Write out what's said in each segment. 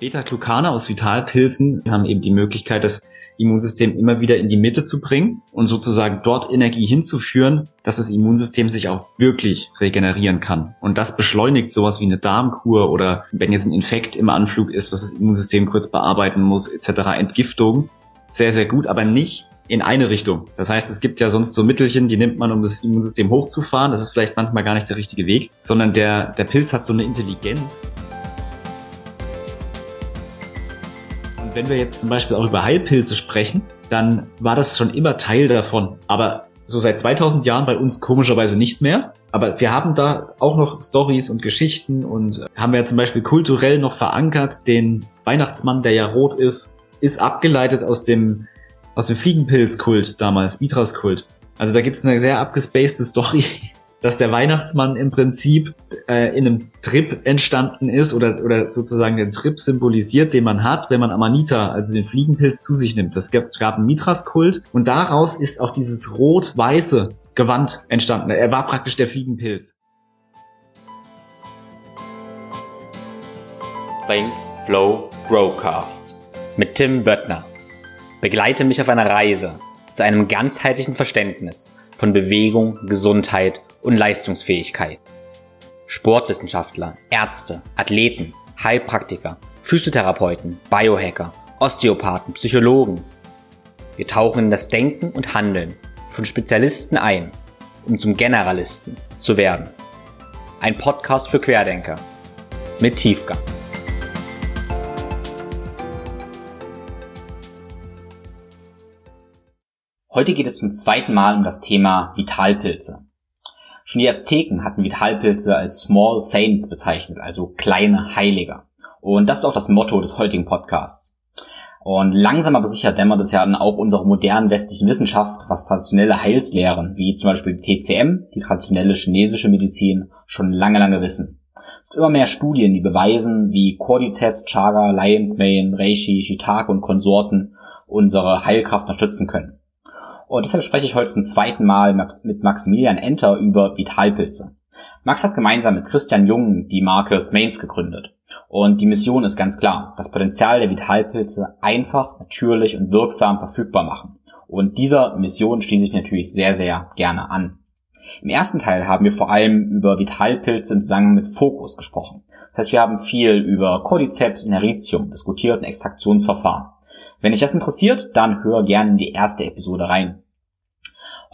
Beta-Glucane aus Vitalpilzen haben eben die Möglichkeit, das Immunsystem immer wieder in die Mitte zu bringen und sozusagen dort Energie hinzuführen, dass das Immunsystem sich auch wirklich regenerieren kann. Und das beschleunigt sowas wie eine Darmkur oder wenn jetzt ein Infekt im Anflug ist, was das Immunsystem kurz bearbeiten muss, etc. Entgiftung. Sehr, sehr gut, aber nicht in eine Richtung. Das heißt, es gibt ja sonst so Mittelchen, die nimmt man, um das Immunsystem hochzufahren. Das ist vielleicht manchmal gar nicht der richtige Weg, sondern der, der Pilz hat so eine Intelligenz. Und wenn wir jetzt zum Beispiel auch über Heilpilze sprechen, dann war das schon immer Teil davon. Aber so seit 2000 Jahren bei uns komischerweise nicht mehr. Aber wir haben da auch noch Stories und Geschichten und haben ja zum Beispiel kulturell noch verankert den Weihnachtsmann, der ja rot ist, ist abgeleitet aus dem aus dem Fliegenpilzkult damals, Mithras-Kult. Also da gibt es eine sehr abgespacede Story, dass der Weihnachtsmann im Prinzip äh, in einem Trip entstanden ist oder, oder sozusagen den Trip symbolisiert, den man hat, wenn man Amanita, also den Fliegenpilz, zu sich nimmt. Das gab, gab einen Mithras-Kult und daraus ist auch dieses rot-weiße Gewand entstanden. Er war praktisch der Fliegenpilz. Think, Flow, Growcast mit Tim Böttner. Begleite mich auf einer Reise zu einem ganzheitlichen Verständnis von Bewegung, Gesundheit und Leistungsfähigkeit. Sportwissenschaftler, Ärzte, Athleten, Heilpraktiker, Physiotherapeuten, Biohacker, Osteopathen, Psychologen. Wir tauchen in das Denken und Handeln von Spezialisten ein, um zum Generalisten zu werden. Ein Podcast für Querdenker mit Tiefgang. Heute geht es zum zweiten Mal um das Thema Vitalpilze. Schon die Azteken hatten Vitalpilze als Small Saints bezeichnet, also kleine Heiliger. Und das ist auch das Motto des heutigen Podcasts. Und langsam aber sicher dämmert es ja dann auch unserer modernen westlichen Wissenschaft, was traditionelle Heilslehren, wie zum Beispiel die TCM, die traditionelle chinesische Medizin, schon lange, lange wissen. Es gibt immer mehr Studien, die beweisen, wie Cordyceps, Chaga, Lion's Mane, Reishi, Shiitake und Konsorten unsere Heilkraft unterstützen können. Und deshalb spreche ich heute zum zweiten Mal mit Maximilian Enter über Vitalpilze. Max hat gemeinsam mit Christian Jung die Marke Smains gegründet. Und die Mission ist ganz klar, das Potenzial der Vitalpilze einfach, natürlich und wirksam verfügbar machen. Und dieser Mission schließe ich natürlich sehr, sehr gerne an. Im ersten Teil haben wir vor allem über Vitalpilze im Zusammenhang mit Fokus gesprochen. Das heißt, wir haben viel über Cordyceps und Heritium diskutiert und Extraktionsverfahren. Wenn dich das interessiert, dann hör gerne in die erste Episode rein.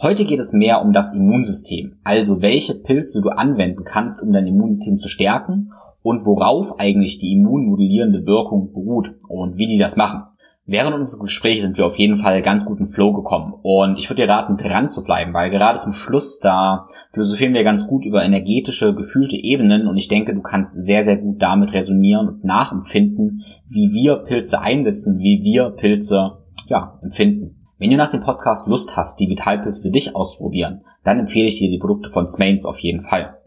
Heute geht es mehr um das Immunsystem, also welche Pilze du anwenden kannst, um dein Immunsystem zu stärken und worauf eigentlich die immunmodulierende Wirkung beruht und wie die das machen. Während unseres Gesprächs sind wir auf jeden Fall ganz guten Flow gekommen und ich würde dir raten, dran zu bleiben, weil gerade zum Schluss da philosophieren wir ganz gut über energetische, gefühlte Ebenen und ich denke, du kannst sehr, sehr gut damit resonieren und nachempfinden, wie wir Pilze einsetzen, wie wir Pilze, ja, empfinden. Wenn du nach dem Podcast Lust hast, die Vitalpilze für dich auszuprobieren, dann empfehle ich dir die Produkte von Smains auf jeden Fall.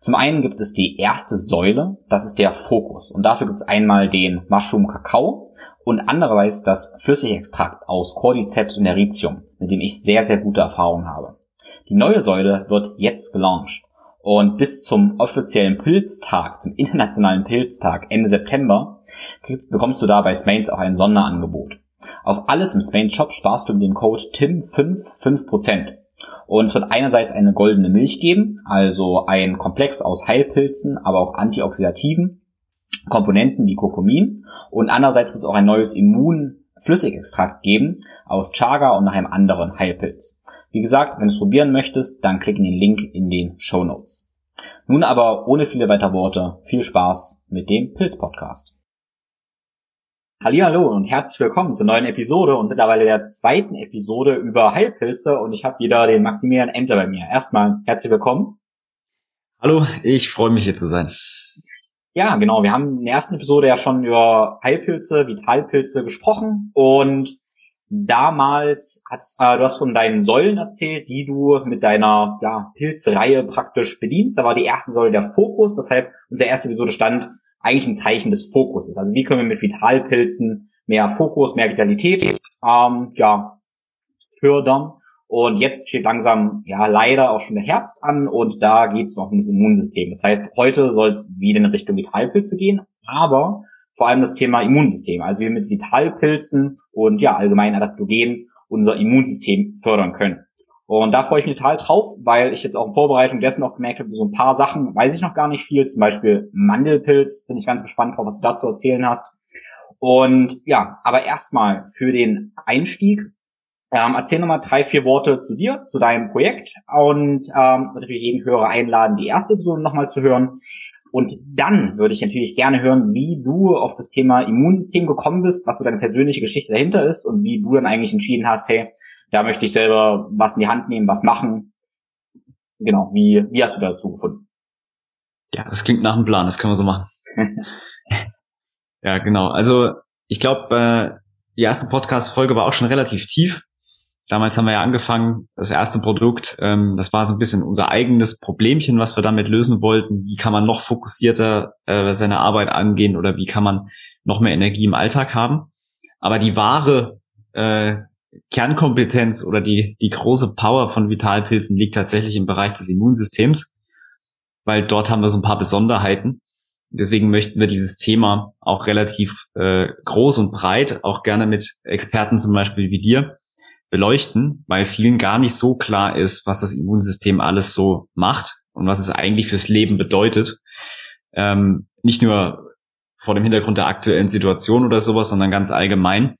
Zum einen gibt es die erste Säule, das ist der Fokus. Und dafür gibt es einmal den Mushroom Kakao und andererseits das Flüssigextrakt aus Cordyceps und Heritium, mit dem ich sehr, sehr gute Erfahrungen habe. Die neue Säule wird jetzt gelauncht. Und bis zum offiziellen Pilztag, zum internationalen Pilztag Ende September, bekommst du da bei Smains auch ein Sonderangebot. Auf alles im Smains Shop sparst du mit dem Code TIM5 5%. Und es wird einerseits eine goldene Milch geben, also ein Komplex aus Heilpilzen, aber auch antioxidativen Komponenten wie Kurkumin. Und andererseits wird es auch ein neues Immunflüssigextrakt geben aus Chaga und nach einem anderen Heilpilz. Wie gesagt, wenn du es probieren möchtest, dann klick in den Link in den Show Notes. Nun aber ohne viele weitere Worte, viel Spaß mit dem Pilz-Podcast. Hallo und herzlich willkommen zur neuen Episode und mittlerweile der zweiten Episode über Heilpilze und ich habe wieder den Maximilian Enter bei mir. Erstmal herzlich willkommen. Hallo, ich freue mich hier zu sein. Ja, genau. Wir haben in der ersten Episode ja schon über Heilpilze, Vitalpilze gesprochen und damals hast äh, du hast von deinen Säulen erzählt, die du mit deiner ja, Pilzreihe praktisch bedienst. Da war die erste Säule der Fokus, deshalb in der ersten Episode stand eigentlich ein Zeichen des Fokuses. Also wie können wir mit Vitalpilzen mehr Fokus, mehr Vitalität ähm, ja, fördern. Und jetzt steht langsam, ja, leider auch schon der Herbst an und da geht es noch um das Immunsystem. Das heißt, heute soll es wieder in Richtung Vitalpilze gehen, aber vor allem das Thema Immunsystem. Also wie wir mit Vitalpilzen und ja allgemein Adaptogen unser Immunsystem fördern können. Und da freue ich mich total drauf, weil ich jetzt auch in Vorbereitung dessen auch gemerkt habe, so ein paar Sachen weiß ich noch gar nicht viel. Zum Beispiel Mandelpilz, bin ich ganz gespannt drauf, was du dazu erzählen hast. Und ja, aber erstmal für den Einstieg, ähm, erzähl nochmal drei, vier Worte zu dir, zu deinem Projekt und ähm, natürlich jeden Hörer einladen, die erste Episode nochmal zu hören. Und dann würde ich natürlich gerne hören, wie du auf das Thema Immunsystem gekommen bist, was so deine persönliche Geschichte dahinter ist und wie du dann eigentlich entschieden hast, hey, da möchte ich selber was in die Hand nehmen, was machen. Genau, wie, wie hast du das so gefunden? Ja, das klingt nach einem Plan, das können wir so machen. ja, genau. Also ich glaube, äh, die erste Podcast-Folge war auch schon relativ tief. Damals haben wir ja angefangen, das erste Produkt, ähm, das war so ein bisschen unser eigenes Problemchen, was wir damit lösen wollten. Wie kann man noch fokussierter äh, seine Arbeit angehen oder wie kann man noch mehr Energie im Alltag haben? Aber die wahre äh, Kernkompetenz oder die, die große Power von Vitalpilzen liegt tatsächlich im Bereich des Immunsystems, weil dort haben wir so ein paar Besonderheiten. Deswegen möchten wir dieses Thema auch relativ äh, groß und breit, auch gerne mit Experten zum Beispiel wie dir, beleuchten, weil vielen gar nicht so klar ist, was das Immunsystem alles so macht und was es eigentlich fürs Leben bedeutet. Ähm, nicht nur vor dem Hintergrund der aktuellen Situation oder sowas, sondern ganz allgemein.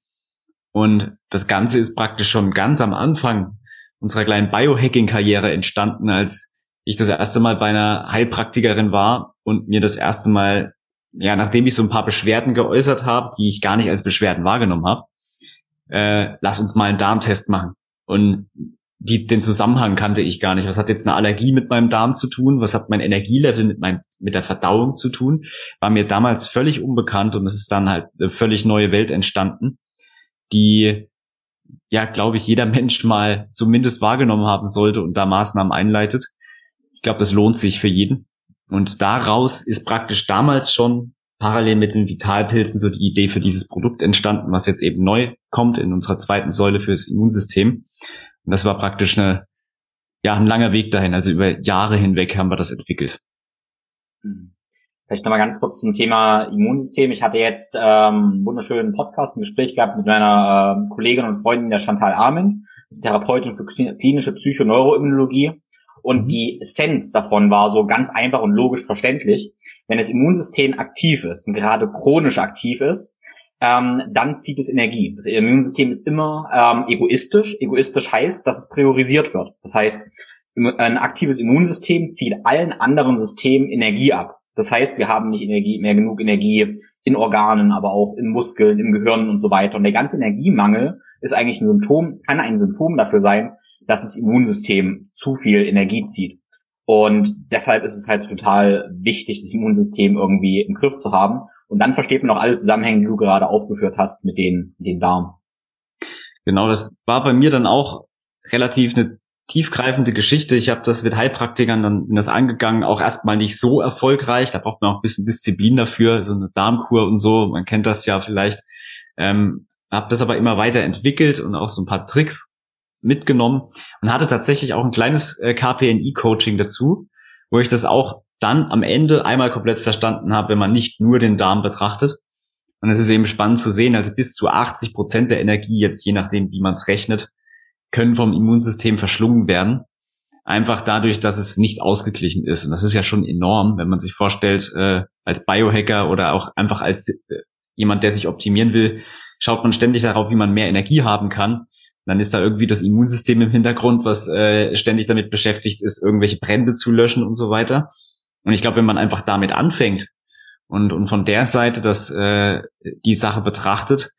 Und das Ganze ist praktisch schon ganz am Anfang unserer kleinen Biohacking-Karriere entstanden, als ich das erste Mal bei einer Heilpraktikerin war und mir das erste Mal, ja, nachdem ich so ein paar Beschwerden geäußert habe, die ich gar nicht als Beschwerden wahrgenommen habe, äh, lass uns mal einen Darmtest machen. Und die, den Zusammenhang kannte ich gar nicht. Was hat jetzt eine Allergie mit meinem Darm zu tun? Was hat mein Energielevel mit meinem, mit der Verdauung zu tun? War mir damals völlig unbekannt und es ist dann halt eine völlig neue Welt entstanden die ja, glaube ich, jeder Mensch mal zumindest wahrgenommen haben sollte und da Maßnahmen einleitet. Ich glaube, das lohnt sich für jeden. Und daraus ist praktisch damals schon parallel mit den Vitalpilzen so die Idee für dieses Produkt entstanden, was jetzt eben neu kommt in unserer zweiten Säule fürs Immunsystem. Und das war praktisch eine, ja, ein langer Weg dahin. Also über Jahre hinweg haben wir das entwickelt. Mhm. Vielleicht nochmal ganz kurz zum Thema Immunsystem. Ich hatte jetzt ähm, einen wunderschönen Podcast, ein Gespräch gehabt mit meiner äh, Kollegin und Freundin, der Chantal Arment, ist Therapeutin für klinische Psychoneuroimmunologie. Und mhm. die Essenz davon war so ganz einfach und logisch verständlich. Wenn das Immunsystem aktiv ist und gerade chronisch aktiv ist, ähm, dann zieht es Energie. Das Immunsystem ist immer ähm, egoistisch. Egoistisch heißt, dass es priorisiert wird. Das heißt, ein aktives Immunsystem zieht allen anderen Systemen Energie ab. Das heißt, wir haben nicht Energie, mehr genug Energie in Organen, aber auch in Muskeln, im Gehirn und so weiter. Und der ganze Energiemangel ist eigentlich ein Symptom, kann ein Symptom dafür sein, dass das Immunsystem zu viel Energie zieht. Und deshalb ist es halt total wichtig, das Immunsystem irgendwie im Griff zu haben. Und dann versteht man auch alle Zusammenhänge, die du gerade aufgeführt hast mit den, den Darm. Genau, das war bei mir dann auch relativ eine tiefgreifende Geschichte. Ich habe das mit Heilpraktikern dann bin das angegangen, auch erstmal nicht so erfolgreich. Da braucht man auch ein bisschen Disziplin dafür, so eine Darmkur und so. Man kennt das ja vielleicht. Ähm, habe das aber immer weiterentwickelt und auch so ein paar Tricks mitgenommen und hatte tatsächlich auch ein kleines äh, KPNI-Coaching dazu, wo ich das auch dann am Ende einmal komplett verstanden habe, wenn man nicht nur den Darm betrachtet. Und es ist eben spannend zu sehen, also bis zu 80 Prozent der Energie jetzt, je nachdem, wie man es rechnet, können vom Immunsystem verschlungen werden. Einfach dadurch, dass es nicht ausgeglichen ist. Und das ist ja schon enorm, wenn man sich vorstellt, äh, als Biohacker oder auch einfach als äh, jemand, der sich optimieren will, schaut man ständig darauf, wie man mehr Energie haben kann. Dann ist da irgendwie das Immunsystem im Hintergrund, was äh, ständig damit beschäftigt ist, irgendwelche Brände zu löschen und so weiter. Und ich glaube, wenn man einfach damit anfängt und, und von der Seite das, äh, die Sache betrachtet,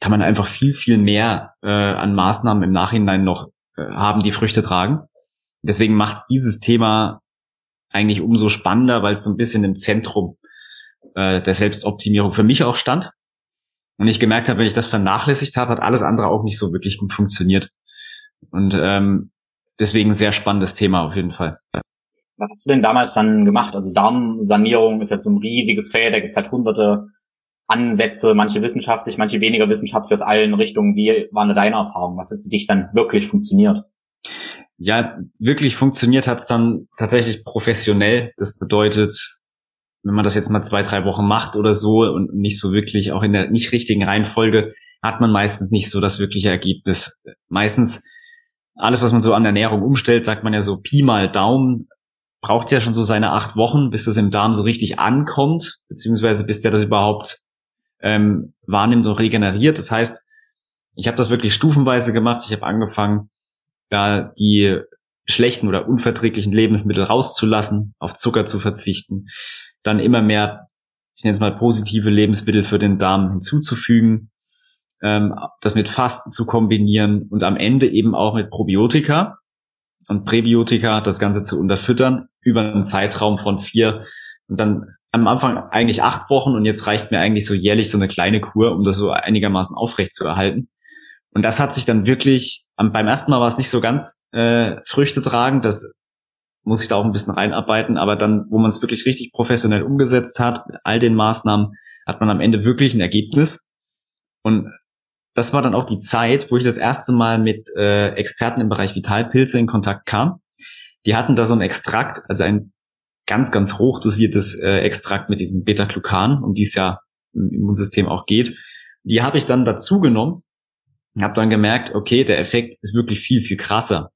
kann man einfach viel, viel mehr äh, an Maßnahmen im Nachhinein noch äh, haben, die Früchte tragen. Deswegen macht es dieses Thema eigentlich umso spannender, weil es so ein bisschen im Zentrum äh, der Selbstoptimierung für mich auch stand. Und ich gemerkt habe, wenn ich das vernachlässigt habe, hat alles andere auch nicht so wirklich gut funktioniert. Und ähm, deswegen sehr spannendes Thema auf jeden Fall. Was hast du denn damals dann gemacht? Also Darmsanierung ist jetzt so ein riesiges Feld, da gibt es halt hunderte Ansätze, manche wissenschaftlich, manche weniger wissenschaftlich aus allen Richtungen. Wie war deine Erfahrung? Was hat für dich dann wirklich funktioniert? Ja, wirklich funktioniert hat es dann tatsächlich professionell. Das bedeutet wenn man das jetzt mal zwei, drei Wochen macht oder so und nicht so wirklich auch in der nicht richtigen Reihenfolge, hat man meistens nicht so das wirkliche Ergebnis. Meistens alles, was man so an Ernährung umstellt, sagt man ja so Pi mal Daumen, braucht ja schon so seine acht Wochen, bis das im Darm so richtig ankommt, beziehungsweise bis der das überhaupt ähm, wahrnimmt und regeneriert. Das heißt, ich habe das wirklich stufenweise gemacht. Ich habe angefangen, da die schlechten oder unverträglichen Lebensmittel rauszulassen, auf Zucker zu verzichten, dann immer mehr, ich nenne es mal positive Lebensmittel für den Darm hinzuzufügen, ähm, das mit Fasten zu kombinieren und am Ende eben auch mit Probiotika und Präbiotika das Ganze zu unterfüttern über einen Zeitraum von vier und dann am Anfang eigentlich acht Wochen und jetzt reicht mir eigentlich so jährlich so eine kleine Kur, um das so einigermaßen aufrecht zu erhalten. Und das hat sich dann wirklich, beim ersten Mal war es nicht so ganz äh, Früchte tragen, das muss ich da auch ein bisschen reinarbeiten, aber dann, wo man es wirklich richtig professionell umgesetzt hat, mit all den Maßnahmen, hat man am Ende wirklich ein Ergebnis. Und das war dann auch die Zeit, wo ich das erste Mal mit äh, Experten im Bereich Vitalpilze in Kontakt kam. Die hatten da so ein Extrakt, also ein ganz, ganz hoch dosiertes äh, Extrakt mit diesem Beta-Glucan, um die es ja im Immunsystem auch geht. Die habe ich dann dazu genommen habe dann gemerkt, okay, der Effekt ist wirklich viel, viel krasser.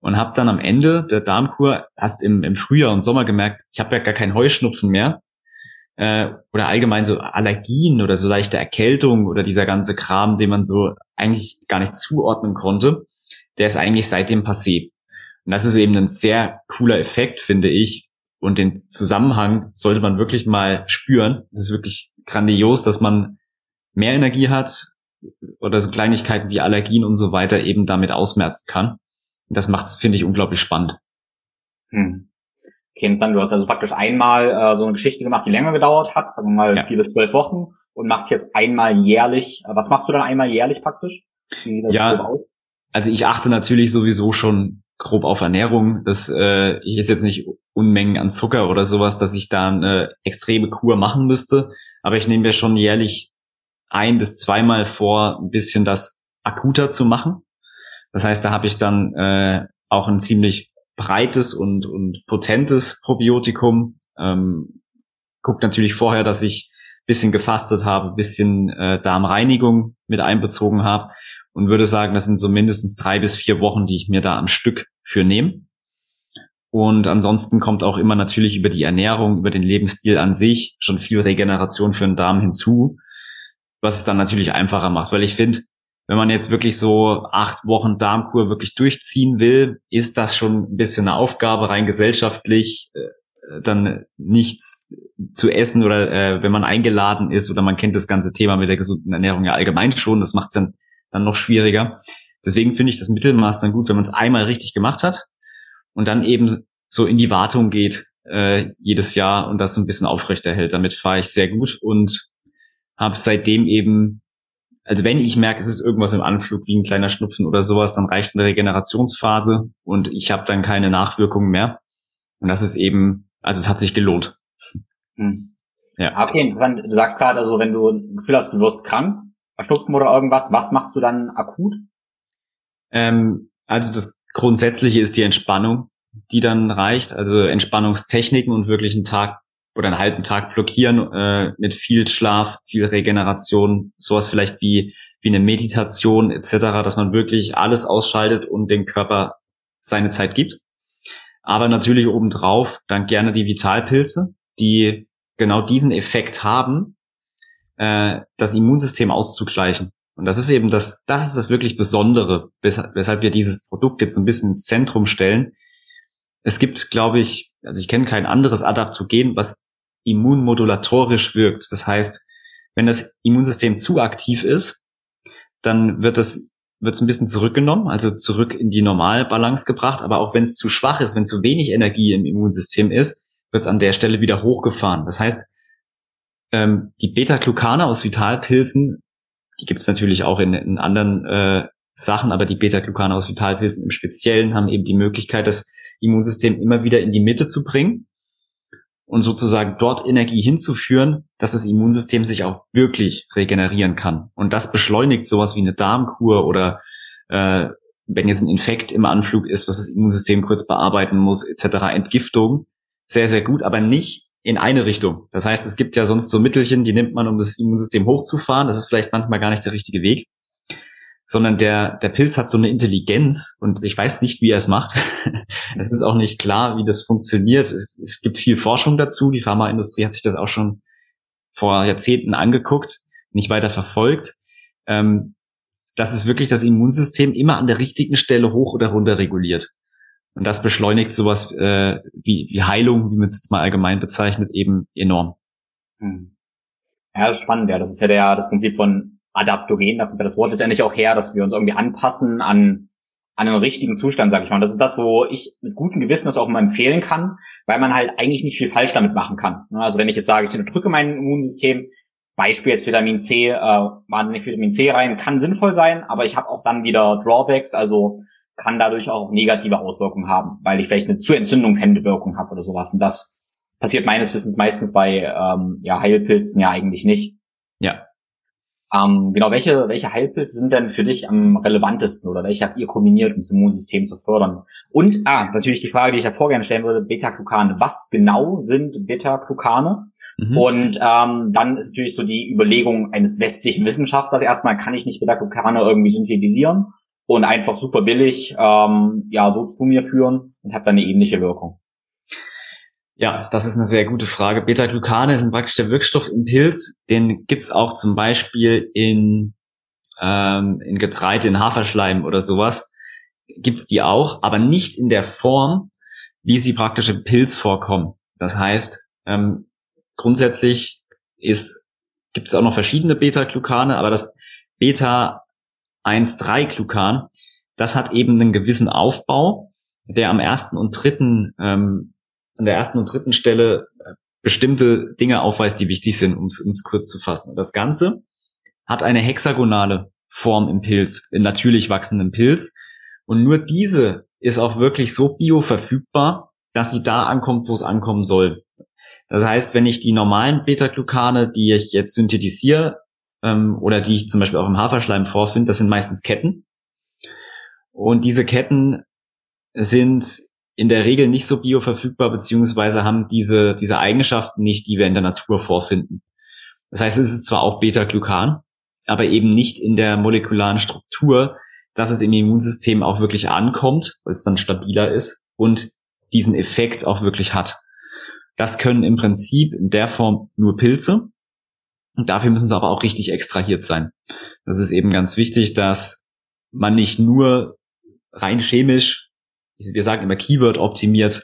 Und habe dann am Ende der Darmkur erst im, im Frühjahr und Sommer gemerkt, ich habe ja gar keinen Heuschnupfen mehr. Äh, oder allgemein so Allergien oder so leichte Erkältung oder dieser ganze Kram, den man so eigentlich gar nicht zuordnen konnte, der ist eigentlich seitdem passé. Und das ist eben ein sehr cooler Effekt, finde ich. Und den Zusammenhang sollte man wirklich mal spüren. Es ist wirklich grandios, dass man mehr Energie hat, oder so Kleinigkeiten wie Allergien und so weiter eben damit ausmerzen kann. Das macht es, finde ich, unglaublich spannend. Hm. Okay, interessant. Du hast also praktisch einmal äh, so eine Geschichte gemacht, die länger gedauert hat, sagen wir mal ja. vier bis zwölf Wochen und machst jetzt einmal jährlich. Was machst du dann einmal jährlich praktisch? Wie sieht das ja, aus? Also ich achte natürlich sowieso schon grob auf Ernährung. Das äh, ich ist jetzt nicht Unmengen an Zucker oder sowas, dass ich da eine extreme Kur machen müsste. Aber ich nehme mir schon jährlich ein bis zweimal vor, ein bisschen das akuter zu machen. Das heißt, da habe ich dann äh, auch ein ziemlich breites und, und potentes Probiotikum. Ähm, guckt natürlich vorher, dass ich bisschen gefastet habe, bisschen äh, Darmreinigung mit einbezogen habe und würde sagen, das sind so mindestens drei bis vier Wochen, die ich mir da am Stück für nehme. Und ansonsten kommt auch immer natürlich über die Ernährung, über den Lebensstil an sich schon viel Regeneration für den Darm hinzu was es dann natürlich einfacher macht, weil ich finde, wenn man jetzt wirklich so acht Wochen Darmkur wirklich durchziehen will, ist das schon ein bisschen eine Aufgabe rein gesellschaftlich, äh, dann nichts zu essen oder äh, wenn man eingeladen ist oder man kennt das ganze Thema mit der gesunden Ernährung ja allgemein schon, das macht es dann, dann noch schwieriger. Deswegen finde ich das Mittelmaß dann gut, wenn man es einmal richtig gemacht hat und dann eben so in die Wartung geht äh, jedes Jahr und das so ein bisschen aufrechterhält. Damit fahre ich sehr gut und habe seitdem eben, also wenn ich merke, es ist irgendwas im Anflug wie ein kleiner Schnupfen oder sowas, dann reicht eine Regenerationsphase und ich habe dann keine Nachwirkungen mehr. Und das ist eben, also es hat sich gelohnt. Hm. Ja. Okay, interessant. Du sagst gerade, also wenn du ein Gefühl hast, du wirst krank, Schnupfen oder irgendwas, was machst du dann akut? Ähm, also das Grundsätzliche ist die Entspannung, die dann reicht. Also Entspannungstechniken und wirklich einen Tag oder einen halben Tag blockieren äh, mit viel Schlaf, viel Regeneration, sowas vielleicht wie wie eine Meditation etc., dass man wirklich alles ausschaltet und dem Körper seine Zeit gibt. Aber natürlich obendrauf dann gerne die Vitalpilze, die genau diesen Effekt haben, äh, das Immunsystem auszugleichen. Und das ist eben das, das ist das wirklich Besondere, weshalb wir dieses Produkt jetzt ein bisschen ins Zentrum stellen. Es gibt, glaube ich, also ich kenne kein anderes Adaptogen, was immunmodulatorisch wirkt. Das heißt, wenn das Immunsystem zu aktiv ist, dann wird das wird es ein bisschen zurückgenommen, also zurück in die Normalbalance gebracht. Aber auch wenn es zu schwach ist, wenn zu wenig Energie im Immunsystem ist, wird es an der Stelle wieder hochgefahren. Das heißt, ähm, die Beta-Glucane aus Vitalpilzen, die gibt es natürlich auch in, in anderen äh, Sachen, aber die Beta-Glucane aus Vitalpilzen im Speziellen haben eben die Möglichkeit, das Immunsystem immer wieder in die Mitte zu bringen und sozusagen dort Energie hinzuführen, dass das Immunsystem sich auch wirklich regenerieren kann. Und das beschleunigt sowas wie eine Darmkur oder äh, wenn jetzt ein Infekt im Anflug ist, was das Immunsystem kurz bearbeiten muss, etc., Entgiftung, sehr, sehr gut, aber nicht in eine Richtung. Das heißt, es gibt ja sonst so Mittelchen, die nimmt man, um das Immunsystem hochzufahren. Das ist vielleicht manchmal gar nicht der richtige Weg. Sondern der, der Pilz hat so eine Intelligenz und ich weiß nicht, wie er es macht. es ist auch nicht klar, wie das funktioniert. Es, es gibt viel Forschung dazu. Die Pharmaindustrie hat sich das auch schon vor Jahrzehnten angeguckt, nicht weiter verfolgt. Ähm, dass es wirklich das Immunsystem immer an der richtigen Stelle hoch oder runter reguliert. Und das beschleunigt sowas äh, wie, wie Heilung, wie man es jetzt mal allgemein bezeichnet, eben enorm. Hm. Ja, das ist spannend, ja. Das ist ja der, das Prinzip von Adaptogen, da kommt ja das Wort letztendlich auch her, dass wir uns irgendwie anpassen an, an einen richtigen Zustand, sag ich mal. Und das ist das, wo ich mit gutem Gewissen das auch immer empfehlen kann, weil man halt eigentlich nicht viel falsch damit machen kann. Also wenn ich jetzt sage, ich drücke mein Immunsystem, Beispiel jetzt Vitamin C, äh, wahnsinnig Vitamin C rein, kann sinnvoll sein, aber ich habe auch dann wieder Drawbacks, also kann dadurch auch negative Auswirkungen haben, weil ich vielleicht eine zu entzündungshemmende Wirkung habe oder sowas. Und das passiert meines Wissens meistens bei ähm, ja, Heilpilzen ja eigentlich nicht. Ja. Ähm, genau, welche, welche Heilpilze sind denn für dich am relevantesten oder welche habt ihr kombiniert, um das Immunsystem zu fördern? Und, ah, natürlich die Frage, die ich davor gerne stellen würde, Beta-Glucane. Was genau sind Beta-Glucane? Mhm. Und ähm, dann ist natürlich so die Überlegung eines westlichen Wissenschaftlers erstmal, kann ich nicht Beta-Glucane irgendwie synthetisieren? Und einfach super billig ähm, ja so zu mir führen und hat dann eine ähnliche Wirkung? Ja, das ist eine sehr gute Frage. Beta-Glucane sind praktisch der Wirkstoff im Pilz. Den gibt's auch zum Beispiel in, ähm, in Getreide, in Haferschleim oder sowas. Gibt's die auch, aber nicht in der Form, wie sie praktisch im Pilz vorkommen. Das heißt, ähm, grundsätzlich ist, gibt es auch noch verschiedene Beta-Glucane, aber das Beta 1,3-Glucan, das hat eben einen gewissen Aufbau, der am ersten und dritten, ähm, an der ersten und dritten Stelle äh, bestimmte Dinge aufweist, die wichtig sind, um es kurz zu fassen. Und das Ganze hat eine hexagonale Form im Pilz, in natürlich wachsendem Pilz. Und nur diese ist auch wirklich so bioverfügbar, dass sie da ankommt, wo es ankommen soll. Das heißt, wenn ich die normalen Beta-Glucane, die ich jetzt synthetisiere, ähm, oder die ich zum Beispiel auch im Haferschleim vorfinde, das sind meistens Ketten. Und diese Ketten sind in der Regel nicht so bioverfügbar, beziehungsweise haben diese, diese Eigenschaften nicht, die wir in der Natur vorfinden. Das heißt, es ist zwar auch Beta-Glucan, aber eben nicht in der molekularen Struktur, dass es im Immunsystem auch wirklich ankommt, weil es dann stabiler ist und diesen Effekt auch wirklich hat. Das können im Prinzip in der Form nur Pilze. Und dafür müssen sie aber auch richtig extrahiert sein. Das ist eben ganz wichtig, dass man nicht nur rein chemisch, wir sagen immer Keyword optimiert,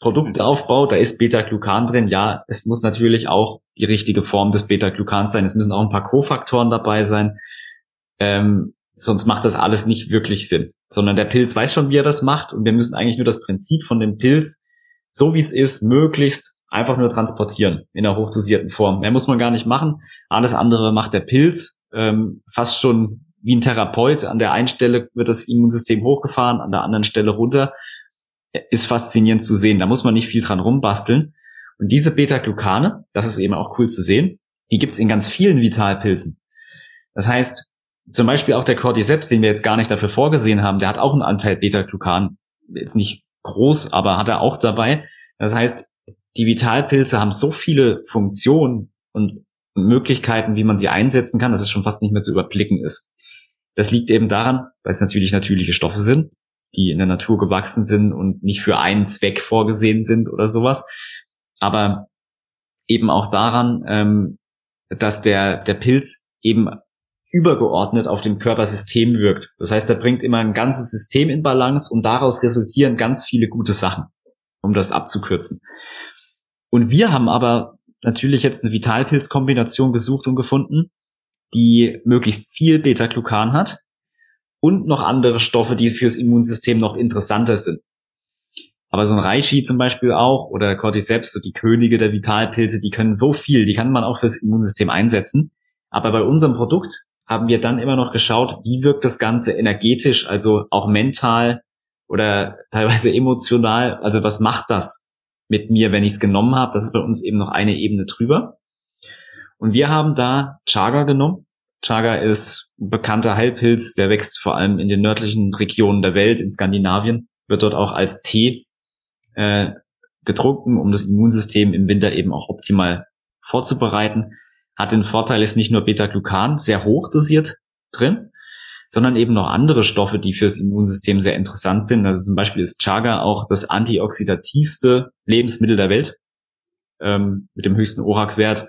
Produkte mhm. aufbaut, da ist Beta-Glucan drin. Ja, es muss natürlich auch die richtige Form des Beta-Glucans sein. Es müssen auch ein paar Kofaktoren dabei sein. Ähm, sonst macht das alles nicht wirklich Sinn. Sondern der Pilz weiß schon, wie er das macht. Und wir müssen eigentlich nur das Prinzip von dem Pilz, so wie es ist, möglichst einfach nur transportieren in einer hochdosierten Form. Mehr muss man gar nicht machen. Alles andere macht der Pilz, ähm, fast schon wie ein Therapeut. An der einen Stelle wird das Immunsystem hochgefahren, an der anderen Stelle runter. Ist faszinierend zu sehen. Da muss man nicht viel dran rumbasteln. Und diese Beta-Glucane, das ist eben auch cool zu sehen, die gibt's in ganz vielen Vitalpilzen. Das heißt, zum Beispiel auch der Cordyceps, den wir jetzt gar nicht dafür vorgesehen haben, der hat auch einen Anteil Beta-Glucan. Jetzt nicht groß, aber hat er auch dabei. Das heißt, die Vitalpilze haben so viele Funktionen und Möglichkeiten, wie man sie einsetzen kann, dass es schon fast nicht mehr zu überblicken ist. Das liegt eben daran, weil es natürlich natürliche Stoffe sind, die in der Natur gewachsen sind und nicht für einen Zweck vorgesehen sind oder sowas. Aber eben auch daran, ähm, dass der, der Pilz eben übergeordnet auf dem Körpersystem wirkt. Das heißt, er bringt immer ein ganzes System in Balance und daraus resultieren ganz viele gute Sachen, um das abzukürzen. Und wir haben aber natürlich jetzt eine Vitalpilz-Kombination gesucht und gefunden, die möglichst viel Beta-Glucan hat und noch andere Stoffe, die fürs Immunsystem noch interessanter sind. Aber so ein Reishi zum Beispiel auch oder Cordyceps, so die Könige der Vitalpilze, die können so viel, die kann man auch fürs Immunsystem einsetzen. Aber bei unserem Produkt haben wir dann immer noch geschaut, wie wirkt das Ganze energetisch, also auch mental oder teilweise emotional. Also was macht das mit mir, wenn ich es genommen habe. Das ist bei uns eben noch eine Ebene drüber. Und wir haben da Chaga genommen. Chaga ist ein bekannter Heilpilz, der wächst vor allem in den nördlichen Regionen der Welt, in Skandinavien, wird dort auch als Tee äh, getrunken, um das Immunsystem im Winter eben auch optimal vorzubereiten. Hat den Vorteil, ist nicht nur Beta-Glucan sehr hoch dosiert drin, sondern eben noch andere Stoffe, die fürs Immunsystem sehr interessant sind. Also zum Beispiel ist Chaga auch das antioxidativste Lebensmittel der Welt ähm, mit dem höchsten ORAC-Wert.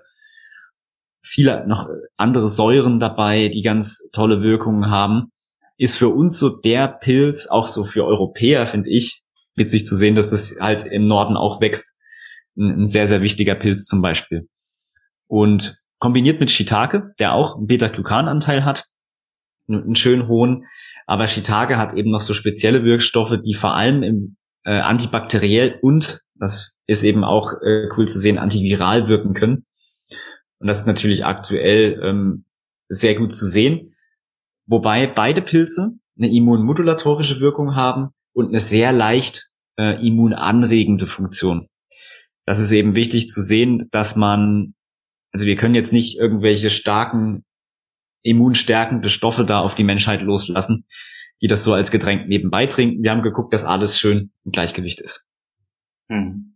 Viele noch andere Säuren dabei, die ganz tolle Wirkungen haben. Ist für uns so der Pilz, auch so für Europäer, finde ich, witzig zu sehen, dass das halt im Norden auch wächst. Ein, ein sehr, sehr wichtiger Pilz zum Beispiel. Und kombiniert mit Shiitake, der auch einen Beta-Glucan-Anteil hat, einen schönen hohen. Aber Shiitake hat eben noch so spezielle Wirkstoffe, die vor allem im äh, antibakteriell und, das ist eben auch äh, cool zu sehen, antiviral wirken können. Und das ist natürlich aktuell ähm, sehr gut zu sehen. Wobei beide Pilze eine immunmodulatorische Wirkung haben und eine sehr leicht äh, immunanregende Funktion. Das ist eben wichtig zu sehen, dass man, also wir können jetzt nicht irgendwelche starken immunstärkende Stoffe da auf die Menschheit loslassen, die das so als Getränk nebenbei trinken. Wir haben geguckt, dass alles schön im Gleichgewicht ist. Hm.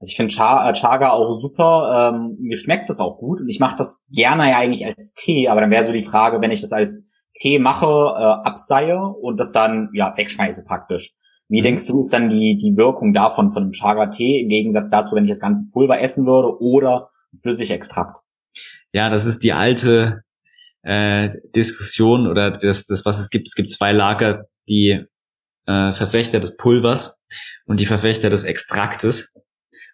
Also ich finde äh, Chaga auch super. Ähm, mir schmeckt das auch gut und ich mache das gerne ja eigentlich als Tee, aber dann wäre so die Frage, wenn ich das als Tee mache, äh, abseihe und das dann ja wegschmeiße praktisch. Wie mhm. denkst du, ist dann die, die Wirkung davon von Chaga-Tee im Gegensatz dazu, wenn ich das ganze Pulver essen würde oder Flüssigextrakt? Ja, das ist die alte äh, Diskussion oder das, das, was es gibt. Es gibt zwei Lager, die äh, Verfechter des Pulvers und die Verfechter des Extraktes.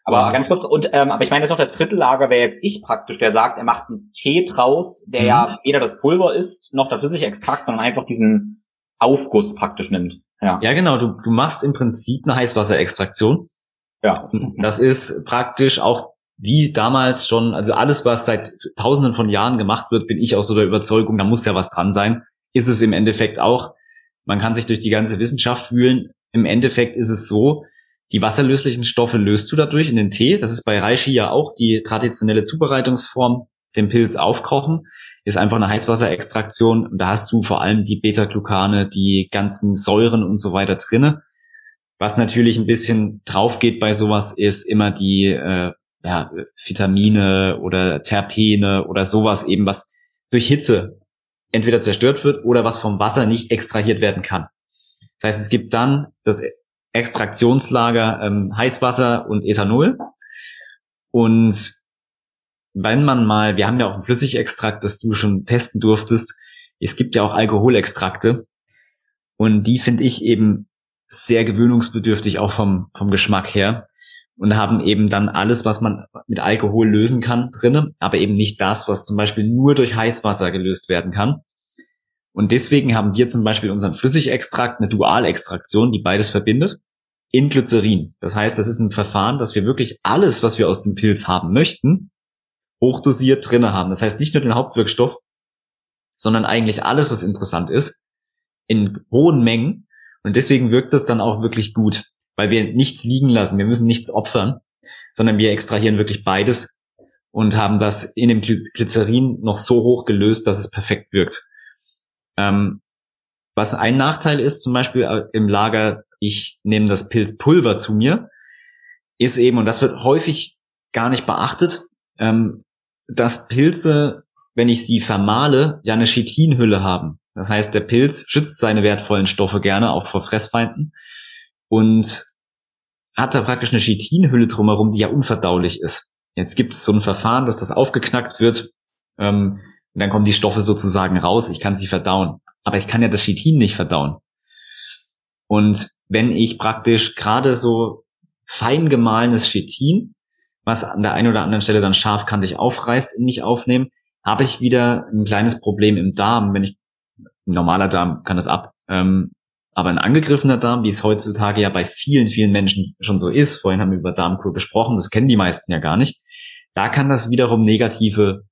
Aber und, ganz kurz, und ähm, aber ich meine jetzt noch das dritte Lager wäre jetzt ich praktisch, der sagt, er macht einen Tee draus, der mhm. ja weder das Pulver ist, noch der Flüssigextrakt, sondern einfach diesen Aufguss praktisch nimmt. Ja, ja genau, du, du machst im Prinzip eine Heißwasserextraktion. Ja. Das ist praktisch auch wie damals schon, also alles, was seit tausenden von Jahren gemacht wird, bin ich auch so der Überzeugung, da muss ja was dran sein. Ist es im Endeffekt auch. Man kann sich durch die ganze Wissenschaft wühlen. Im Endeffekt ist es so, die wasserlöslichen Stoffe löst du dadurch in den Tee. Das ist bei Reishi ja auch die traditionelle Zubereitungsform. Den Pilz aufkochen ist einfach eine Heißwasserextraktion. Und da hast du vor allem die Beta-Glucane, die ganzen Säuren und so weiter drinne. Was natürlich ein bisschen drauf geht bei sowas, ist immer die äh, ja, Vitamine oder Terpene oder sowas eben, was durch Hitze entweder zerstört wird oder was vom Wasser nicht extrahiert werden kann. Das heißt, es gibt dann das Extraktionslager ähm, Heißwasser und Ethanol. Und wenn man mal, wir haben ja auch ein Flüssigextrakt, das du schon testen durftest, es gibt ja auch Alkoholextrakte. Und die finde ich eben sehr gewöhnungsbedürftig, auch vom, vom Geschmack her und haben eben dann alles, was man mit Alkohol lösen kann, drinnen, aber eben nicht das, was zum Beispiel nur durch Heißwasser gelöst werden kann. Und deswegen haben wir zum Beispiel unseren Flüssigextrakt, eine Dualextraktion, die beides verbindet, in Glycerin. Das heißt, das ist ein Verfahren, dass wir wirklich alles, was wir aus dem Pilz haben möchten, hochdosiert drinne haben. Das heißt nicht nur den Hauptwirkstoff, sondern eigentlich alles, was interessant ist, in hohen Mengen. Und deswegen wirkt das dann auch wirklich gut weil wir nichts liegen lassen, wir müssen nichts opfern, sondern wir extrahieren wirklich beides und haben das in dem Glycerin noch so hoch gelöst, dass es perfekt wirkt. Ähm, was ein Nachteil ist, zum Beispiel äh, im Lager, ich nehme das Pilzpulver zu mir, ist eben, und das wird häufig gar nicht beachtet, ähm, dass Pilze, wenn ich sie vermahle, ja eine Chitinhülle haben. Das heißt, der Pilz schützt seine wertvollen Stoffe gerne, auch vor Fressfeinden. Und hat da praktisch eine Chitinhülle drumherum, die ja unverdaulich ist. Jetzt gibt es so ein Verfahren, dass das aufgeknackt wird ähm, und dann kommen die Stoffe sozusagen raus. Ich kann sie verdauen, aber ich kann ja das Chitin nicht verdauen. Und wenn ich praktisch gerade so fein gemahlenes Chitin, was an der einen oder anderen Stelle dann scharfkantig aufreißt, in mich aufnehme, habe ich wieder ein kleines Problem im Darm. Wenn ich normaler Darm kann das ab. Ähm, aber ein angegriffener Darm, wie es heutzutage ja bei vielen, vielen Menschen schon so ist, vorhin haben wir über Darmkur gesprochen, das kennen die meisten ja gar nicht, da kann das wiederum negative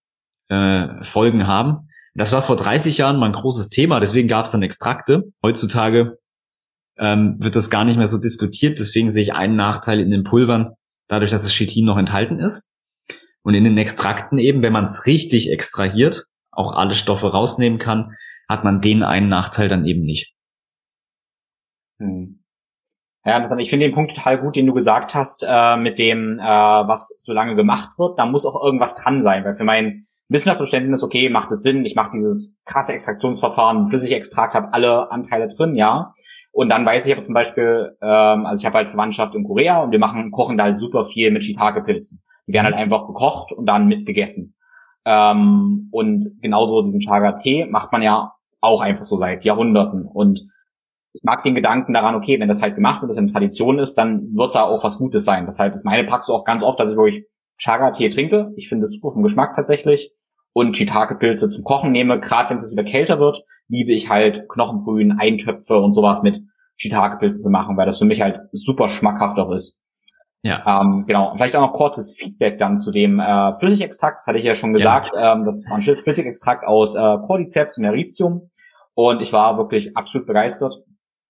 äh, Folgen haben. Das war vor 30 Jahren mal ein großes Thema, deswegen gab es dann Extrakte. Heutzutage ähm, wird das gar nicht mehr so diskutiert, deswegen sehe ich einen Nachteil in den Pulvern, dadurch, dass das Chitin noch enthalten ist. Und in den Extrakten eben, wenn man es richtig extrahiert, auch alle Stoffe rausnehmen kann, hat man den einen Nachteil dann eben nicht. Hm. Ja, das, ich finde den Punkt total gut, den du gesagt hast, äh, mit dem, äh, was so lange gemacht wird. Da muss auch irgendwas dran sein, weil für mein Wissenschaftverständnis, okay, macht es Sinn, ich mache dieses Karte-Extraktionsverfahren, Flüssigextrakt, habe alle Anteile drin, ja. Und dann weiß ich aber zum Beispiel, ähm, also ich habe halt Verwandtschaft in Korea und wir machen, kochen da halt super viel mit Shiitake-Pilzen. Die werden halt einfach gekocht und dann mitgegessen. Ähm, und genauso diesen Chaga-Tee macht man ja auch einfach so seit Jahrhunderten. Und ich mag den Gedanken daran, okay, wenn das halt gemacht wird, das eine Tradition ist, dann wird da auch was Gutes sein. Deshalb ist meine Praxis auch ganz oft, dass ich wirklich Chaga-Tee trinke. Ich finde es super vom Geschmack tatsächlich. Und Shiitake-Pilze zum Kochen nehme. Gerade wenn es wieder kälter wird, liebe ich halt Knochenbrühen, Eintöpfe und sowas mit Shiitake-Pilzen zu machen, weil das für mich halt super schmackhaft auch ist. Ja. Ähm, genau. Vielleicht auch noch kurzes Feedback dann zu dem äh, Flüssigextrakt. Das hatte ich ja schon gesagt. Ja. Ähm, das war ein Flüssigextrakt aus äh, Cordyceps und Erythricium. Und ich war wirklich absolut begeistert.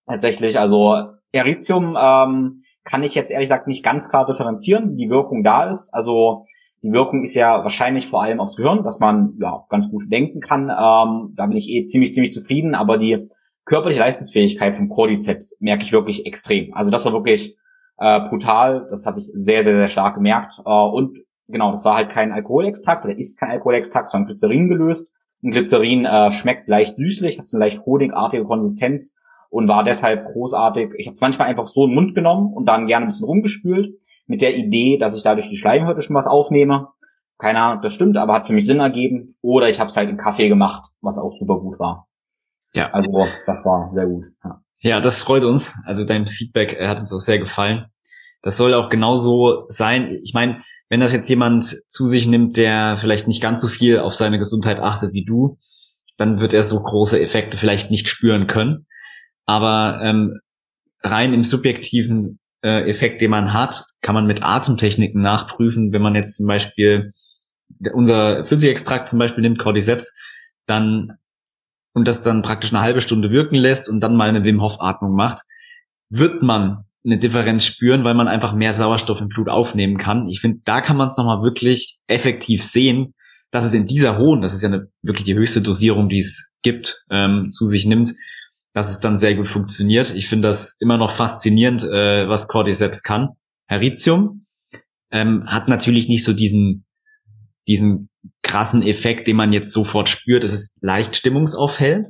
Tatsächlich, also Erythricium ähm, kann ich jetzt ehrlich gesagt nicht ganz klar differenzieren, wie die Wirkung da ist. Also die Wirkung ist ja wahrscheinlich vor allem aufs Gehirn, dass man ja ganz gut denken kann. Ähm, da bin ich eh ziemlich, ziemlich zufrieden. Aber die körperliche Leistungsfähigkeit vom Cordyceps merke ich wirklich extrem. Also das war wirklich äh, brutal. Das habe ich sehr, sehr, sehr stark gemerkt. Äh, und genau, das war halt kein Alkoholextrakt, oder ist kein Alkoholextrakt, sondern Glycerin gelöst. Ein Glycerin äh, schmeckt leicht süßlich, hat eine leicht honigartige Konsistenz und war deshalb großartig. Ich habe es manchmal einfach so in den Mund genommen und dann gerne ein bisschen rumgespült, mit der Idee, dass ich dadurch die Schleimhäute schon was aufnehme. Keine Ahnung, das stimmt, aber hat für mich Sinn ergeben. Oder ich habe es halt in Kaffee gemacht, was auch super gut war. Ja. Also das war sehr gut. Ja. Ja, das freut uns. Also dein Feedback äh, hat uns auch sehr gefallen. Das soll auch genauso sein. Ich meine, wenn das jetzt jemand zu sich nimmt, der vielleicht nicht ganz so viel auf seine Gesundheit achtet wie du, dann wird er so große Effekte vielleicht nicht spüren können. Aber ähm, rein im subjektiven äh, Effekt, den man hat, kann man mit Atemtechniken nachprüfen. Wenn man jetzt zum Beispiel unser Flüssigextrakt zum Beispiel nimmt, Cordyceps, dann und das dann praktisch eine halbe Stunde wirken lässt und dann mal eine Wim Hof Atmung macht, wird man eine Differenz spüren, weil man einfach mehr Sauerstoff im Blut aufnehmen kann. Ich finde, da kann man es nochmal wirklich effektiv sehen, dass es in dieser hohen, das ist ja eine, wirklich die höchste Dosierung, die es gibt, ähm, zu sich nimmt, dass es dann sehr gut funktioniert. Ich finde das immer noch faszinierend, äh, was Cordyceps kann. Heritium ähm, hat natürlich nicht so diesen diesen krassen Effekt, den man jetzt sofort spürt. Es ist leicht stimmungsaufhellend.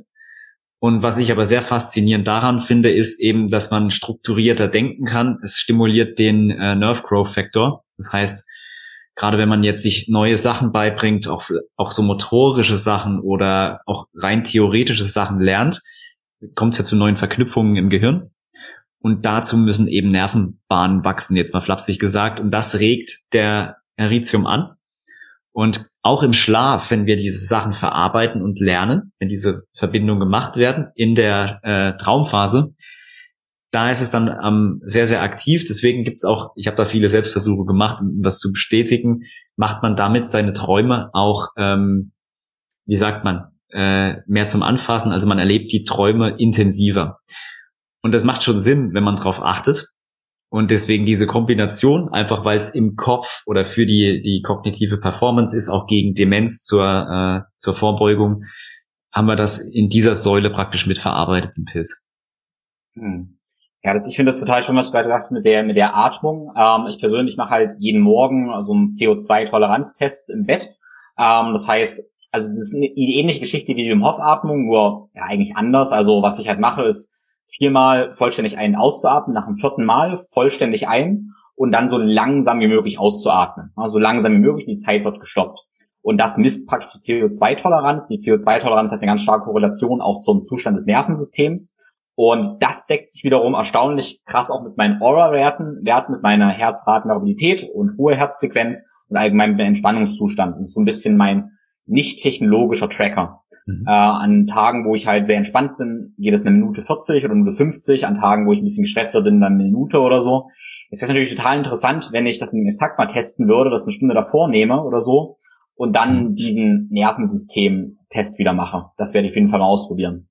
Und was ich aber sehr faszinierend daran finde, ist eben, dass man strukturierter denken kann. Es stimuliert den äh, Nerve Growth Factor. Das heißt, gerade wenn man jetzt sich neue Sachen beibringt, auch, auch so motorische Sachen oder auch rein theoretische Sachen lernt, kommt es ja zu neuen Verknüpfungen im Gehirn. Und dazu müssen eben Nervenbahnen wachsen, jetzt mal flapsig gesagt. Und das regt der Erythium an. Und auch im Schlaf, wenn wir diese Sachen verarbeiten und lernen, wenn diese Verbindungen gemacht werden in der äh, Traumphase, da ist es dann ähm, sehr, sehr aktiv. Deswegen gibt's auch, ich habe da viele Selbstversuche gemacht, um das zu bestätigen, macht man damit seine Träume auch, ähm, wie sagt man, äh, mehr zum Anfassen. Also man erlebt die Träume intensiver. Und das macht schon Sinn, wenn man darauf achtet. Und deswegen diese Kombination, einfach weil es im Kopf oder für die, die kognitive Performance ist, auch gegen Demenz zur, äh, zur Vorbeugung, haben wir das in dieser Säule praktisch mitverarbeitet im Pilz. Hm. Ja, das, ich finde das total schön, was du gerade sagst mit der, mit der Atmung. Ähm, ich persönlich mache halt jeden Morgen so einen CO2-Toleranztest im Bett. Ähm, das heißt, also das ist eine ähnliche Geschichte wie die im Hof-Atmung, nur ja eigentlich anders. Also was ich halt mache, ist viermal vollständig ein auszuatmen, nach dem vierten Mal vollständig ein und dann so langsam wie möglich auszuatmen. Also so langsam wie möglich, die Zeit wird gestoppt. Und das misst praktisch die CO2-Toleranz. Die CO2-Toleranz hat eine ganz starke Korrelation auch zum Zustand des Nervensystems. Und das deckt sich wiederum erstaunlich krass auch mit meinen Aura-Werten, Werten mit meiner Herzratenvariabilität und hohe Herzfrequenz und allgemein mit dem Entspannungszustand. Das ist so ein bisschen mein nicht technologischer Tracker. Mhm. Äh, an Tagen, wo ich halt sehr entspannt bin, geht es eine Minute 40 oder eine Minute 50. An Tagen, wo ich ein bisschen gestresster bin, dann eine Minute oder so. Es wäre natürlich total interessant, wenn ich das mit dem Extrakt mal testen würde, das eine Stunde davor nehme oder so und dann mhm. diesen Nervensystem-Test wieder mache. Das werde ich auf jeden Fall mal ausprobieren.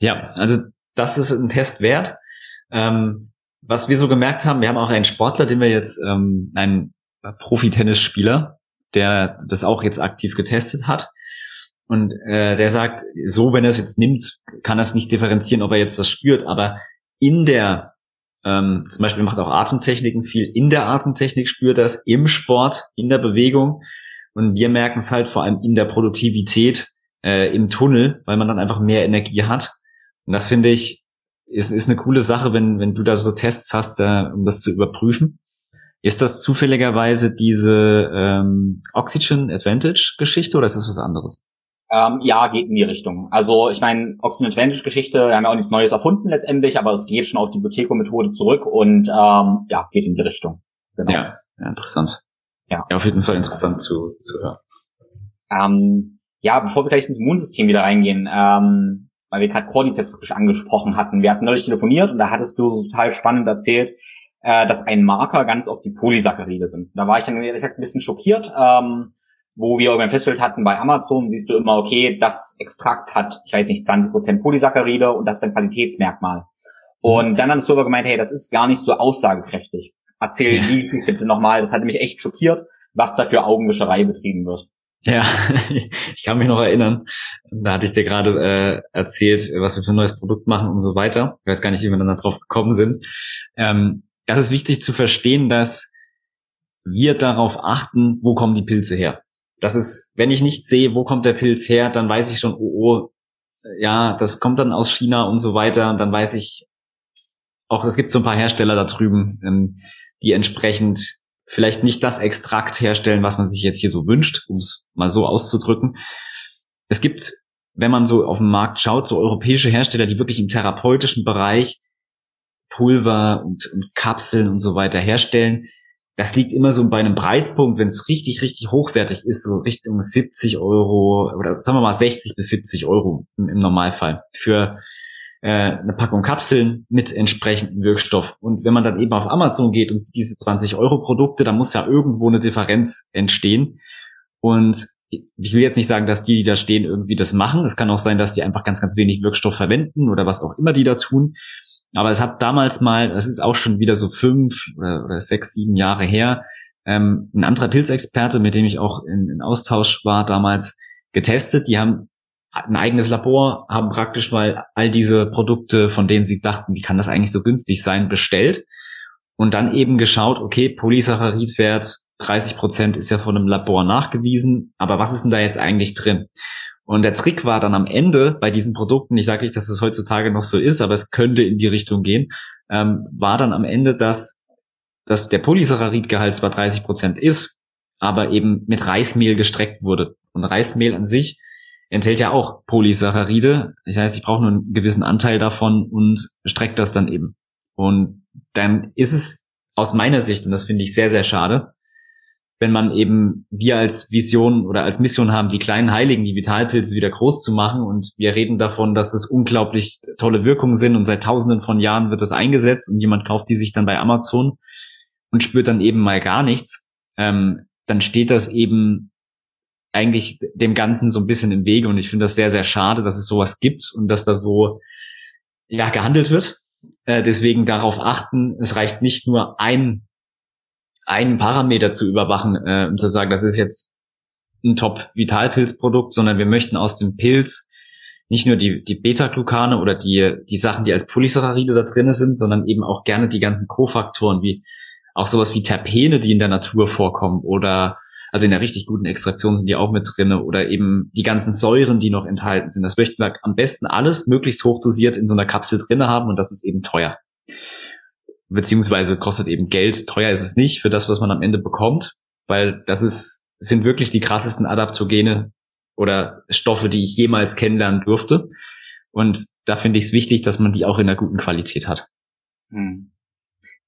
Ja, also das ist ein Test wert. Ähm, was wir so gemerkt haben, wir haben auch einen Sportler, den wir jetzt, ähm, einen Profi-Tennisspieler, der das auch jetzt aktiv getestet hat. Und äh, der sagt, so wenn er es jetzt nimmt, kann er es nicht differenzieren, ob er jetzt was spürt. Aber in der Ähm, zum Beispiel macht auch Atemtechniken viel in der Atemtechnik, spürt das im Sport, in der Bewegung. Und wir merken es halt vor allem in der Produktivität äh, im Tunnel, weil man dann einfach mehr Energie hat. Und das finde ich, ist, ist eine coole Sache, wenn, wenn du da so Tests hast, äh, um das zu überprüfen. Ist das zufälligerweise diese ähm, Oxygen Advantage Geschichte oder ist das was anderes? Ähm, ja, geht in die Richtung. Also ich meine, Oxygen Advantage Geschichte, wir haben ja auch nichts Neues erfunden letztendlich, aber es geht schon auf die Buteco-Methode zurück und ähm, ja, geht in die Richtung. Genau. Ja, ja, interessant. Ja. ja, auf jeden Fall interessant zu, zu hören. Ähm, ja, bevor wir gleich ins Immunsystem wieder reingehen, ähm, weil wir gerade Cordyceps wirklich angesprochen hatten. Wir hatten neulich telefoniert und da hattest du so total spannend erzählt, äh, dass ein Marker ganz oft die Polysaccharide sind. Da war ich dann ehrlich gesagt ein bisschen schockiert, ähm, wo wir irgendwann festgestellt hatten, bei Amazon siehst du immer, okay, das Extrakt hat, ich weiß nicht, 20% Polysaccharide und das ist ein Qualitätsmerkmal. Und dann hast du aber gemeint, hey, das ist gar nicht so aussagekräftig. Erzähl ja. die bitte nochmal, das hat mich echt schockiert, was da für Augenwischerei betrieben wird. Ja, ich kann mich noch erinnern. Da hatte ich dir gerade äh, erzählt, was wir für ein neues Produkt machen und so weiter. Ich weiß gar nicht, wie wir dann darauf gekommen sind. Ähm, das ist wichtig zu verstehen, dass wir darauf achten, wo kommen die Pilze her. Das ist, wenn ich nicht sehe, wo kommt der Pilz her, dann weiß ich schon, oh, oh, ja, das kommt dann aus China und so weiter. Und dann weiß ich auch, es gibt so ein paar Hersteller da drüben, ähm, die entsprechend vielleicht nicht das Extrakt herstellen, was man sich jetzt hier so wünscht, um es mal so auszudrücken. Es gibt, wenn man so auf den Markt schaut, so europäische Hersteller, die wirklich im therapeutischen Bereich Pulver und, und Kapseln und so weiter herstellen. Das liegt immer so bei einem Preispunkt, wenn es richtig, richtig hochwertig ist, so Richtung 70 Euro oder sagen wir mal 60 bis 70 Euro im, im Normalfall für äh, eine Packung Kapseln mit entsprechendem Wirkstoff. Und wenn man dann eben auf Amazon geht und diese 20 Euro Produkte, dann muss ja irgendwo eine Differenz entstehen. Und ich will jetzt nicht sagen, dass die, die da stehen, irgendwie das machen. Es kann auch sein, dass die einfach ganz, ganz wenig Wirkstoff verwenden oder was auch immer die da tun. Aber es hat damals mal, das ist auch schon wieder so fünf oder, oder sechs, sieben Jahre her, ähm, ein anderer Pilzexperte, mit dem ich auch in, in Austausch war damals, getestet. Die haben ein eigenes Labor, haben praktisch mal all diese Produkte, von denen sie dachten, wie kann das eigentlich so günstig sein, bestellt und dann eben geschaut, okay, Polysaccharidwert 30 Prozent ist ja von einem Labor nachgewiesen, aber was ist denn da jetzt eigentlich drin? Und der Trick war dann am Ende bei diesen Produkten, ich sage nicht, dass es heutzutage noch so ist, aber es könnte in die Richtung gehen, ähm, war dann am Ende, dass, dass der Polysaccharidgehalt zwar 30 Prozent ist, aber eben mit Reismehl gestreckt wurde. Und Reismehl an sich enthält ja auch Polysaccharide. Das heißt, ich brauche nur einen gewissen Anteil davon und streckt das dann eben. Und dann ist es aus meiner Sicht, und das finde ich sehr, sehr schade, wenn man eben wir als Vision oder als Mission haben, die kleinen Heiligen, die Vitalpilze wieder groß zu machen. Und wir reden davon, dass es unglaublich tolle Wirkungen sind und seit tausenden von Jahren wird das eingesetzt und jemand kauft die sich dann bei Amazon und spürt dann eben mal gar nichts. Ähm, dann steht das eben eigentlich dem Ganzen so ein bisschen im Wege und ich finde das sehr, sehr schade, dass es sowas gibt und dass da so ja gehandelt wird. Äh, deswegen darauf achten, es reicht nicht nur ein, einen Parameter zu überwachen, äh, um zu sagen, das ist jetzt ein Top-Vitalpilzprodukt, sondern wir möchten aus dem Pilz nicht nur die, die Beta-Glucane oder die, die Sachen, die als Polysaccharide da drinne sind, sondern eben auch gerne die ganzen Kofaktoren wie auch sowas wie Terpene, die in der Natur vorkommen oder also in der richtig guten Extraktion sind die auch mit drinne oder eben die ganzen Säuren, die noch enthalten sind. Das möchten wir am besten alles möglichst hochdosiert in so einer Kapsel drinne haben und das ist eben teuer. Beziehungsweise kostet eben Geld. Teuer ist es nicht für das, was man am Ende bekommt, weil das ist, sind wirklich die krassesten Adaptogene oder Stoffe, die ich jemals kennenlernen durfte. Und da finde ich es wichtig, dass man die auch in einer guten Qualität hat. Hm.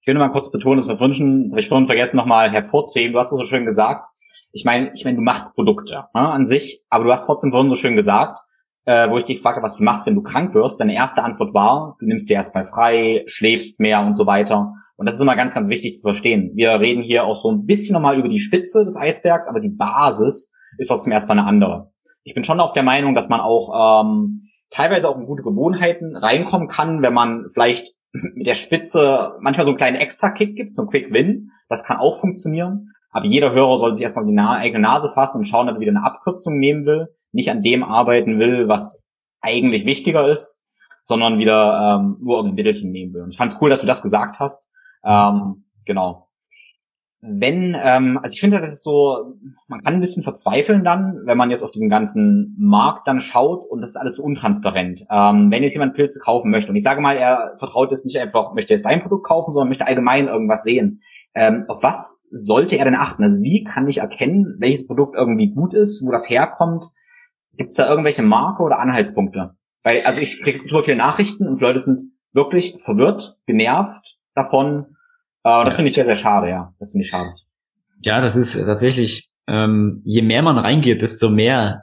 Ich will nur mal kurz betonen, dass wir vorhin, das habe ich vorhin vergessen, nochmal hervorzuheben. Du hast es so schön gesagt. Ich meine, ich meine, du machst Produkte ne, an sich, aber du hast trotzdem vorhin so schön gesagt, äh, wo ich dich habe, was du machst, wenn du krank wirst. Deine erste Antwort war, du nimmst dir erstmal frei, schläfst mehr und so weiter. Und das ist immer ganz, ganz wichtig zu verstehen. Wir reden hier auch so ein bisschen nochmal über die Spitze des Eisbergs, aber die Basis ist trotzdem erstmal eine andere. Ich bin schon auf der Meinung, dass man auch ähm, teilweise auch in gute Gewohnheiten reinkommen kann, wenn man vielleicht mit der Spitze manchmal so einen kleinen Extra-Kick gibt, so ein Quick Win. Das kann auch funktionieren. Aber jeder Hörer soll sich erstmal die eigene Nase fassen und schauen, dass er wieder eine Abkürzung nehmen will, nicht an dem arbeiten will, was eigentlich wichtiger ist. sondern wieder ähm, nur irgendwie Mittelchen nehmen will. Und ich fand es cool, dass du das gesagt hast. Ähm, genau wenn, ähm, also ich finde, das ist so, man kann ein bisschen verzweifeln dann, wenn man jetzt auf diesen ganzen Markt dann schaut und das ist alles so untransparent. Ähm, wenn jetzt jemand Pilze kaufen möchte und ich sage mal, er vertraut jetzt nicht einfach, möchte jetzt dein Produkt kaufen, sondern möchte allgemein irgendwas sehen. Ähm, auf was sollte er denn achten? Also wie kann ich erkennen, welches Produkt irgendwie gut ist, wo das herkommt? Gibt es da irgendwelche Marke oder Anhaltspunkte? Weil, also ich kriege super viele Nachrichten und Leute sind wirklich verwirrt, genervt davon, äh, das finde ich sehr, sehr schade, ja. Das finde ich schade. Ja, das ist tatsächlich, ähm, je mehr man reingeht, desto mehr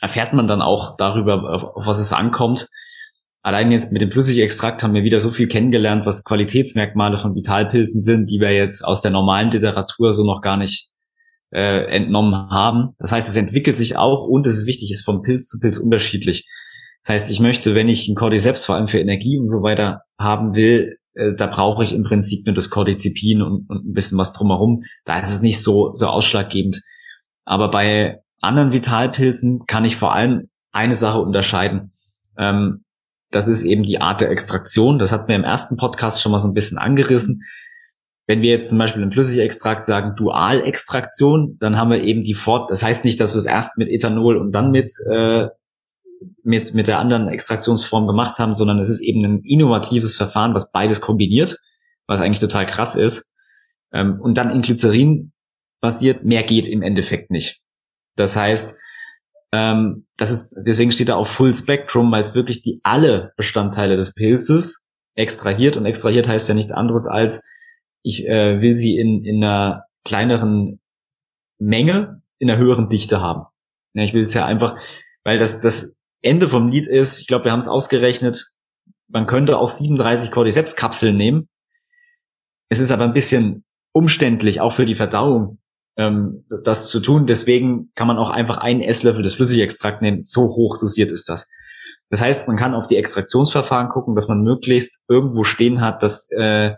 erfährt man dann auch darüber, auf, auf was es ankommt. Allein jetzt mit dem Flüssigextrakt haben wir wieder so viel kennengelernt, was Qualitätsmerkmale von Vitalpilzen sind, die wir jetzt aus der normalen Literatur so noch gar nicht äh, entnommen haben. Das heißt, es entwickelt sich auch und es ist wichtig, ist von Pilz zu Pilz unterschiedlich. Das heißt, ich möchte, wenn ich ein Cordyceps vor allem für Energie und so weiter haben will, äh, da brauche ich im Prinzip nur das Cordizepin und, und ein bisschen was drumherum. Da ist es nicht so, so ausschlaggebend. Aber bei anderen Vitalpilzen kann ich vor allem eine Sache unterscheiden. Ähm, das ist eben die Art der Extraktion. Das hatten wir im ersten Podcast schon mal so ein bisschen angerissen. Wenn wir jetzt zum Beispiel im Flüssigextrakt sagen Dualextraktion, dann haben wir eben die Fort. Das heißt nicht, dass wir es erst mit Ethanol und dann mit äh, mit, mit der anderen Extraktionsform gemacht haben, sondern es ist eben ein innovatives Verfahren, was beides kombiniert, was eigentlich total krass ist. Ähm, und dann in Glycerin basiert, mehr geht im Endeffekt nicht. Das heißt, ähm, das ist, deswegen steht da auch Full Spectrum, weil es wirklich die alle Bestandteile des Pilzes extrahiert und extrahiert heißt ja nichts anderes als, ich äh, will sie in, in einer kleineren Menge, in einer höheren Dichte haben. Ja, ich will es ja einfach, weil das, das Ende vom Lied ist, ich glaube, wir haben es ausgerechnet, man könnte auch 37 Cordyceps-Kapseln nehmen. Es ist aber ein bisschen umständlich, auch für die Verdauung, ähm, das zu tun. Deswegen kann man auch einfach einen Esslöffel des Flüssigextrakt nehmen. So hoch dosiert ist das. Das heißt, man kann auf die Extraktionsverfahren gucken, dass man möglichst irgendwo stehen hat, dass äh,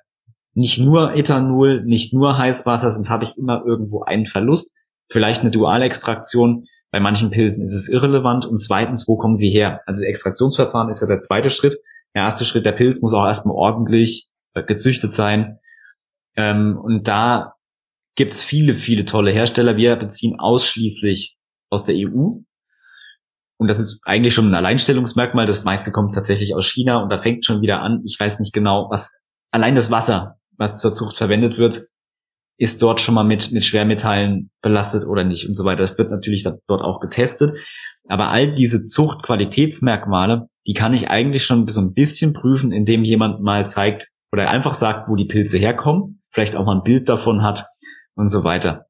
nicht nur Ethanol, nicht nur Heißwasser, sonst habe ich immer irgendwo einen Verlust. Vielleicht eine Dualextraktion, bei manchen Pilzen ist es irrelevant. Und zweitens, wo kommen sie her? Also Extraktionsverfahren ist ja der zweite Schritt. Der erste Schritt, der Pilz muss auch erstmal ordentlich äh, gezüchtet sein. Ähm, und da gibt's viele, viele tolle Hersteller. Wir beziehen ausschließlich aus der EU. Und das ist eigentlich schon ein Alleinstellungsmerkmal. Das meiste kommt tatsächlich aus China und da fängt schon wieder an. Ich weiß nicht genau, was allein das Wasser, was zur Zucht verwendet wird, ist dort schon mal mit, mit Schwermetallen belastet oder nicht und so weiter. Das wird natürlich dort auch getestet. Aber all diese Zuchtqualitätsmerkmale, die kann ich eigentlich schon so ein bisschen prüfen, indem jemand mal zeigt oder einfach sagt, wo die Pilze herkommen, vielleicht auch mal ein Bild davon hat und so weiter.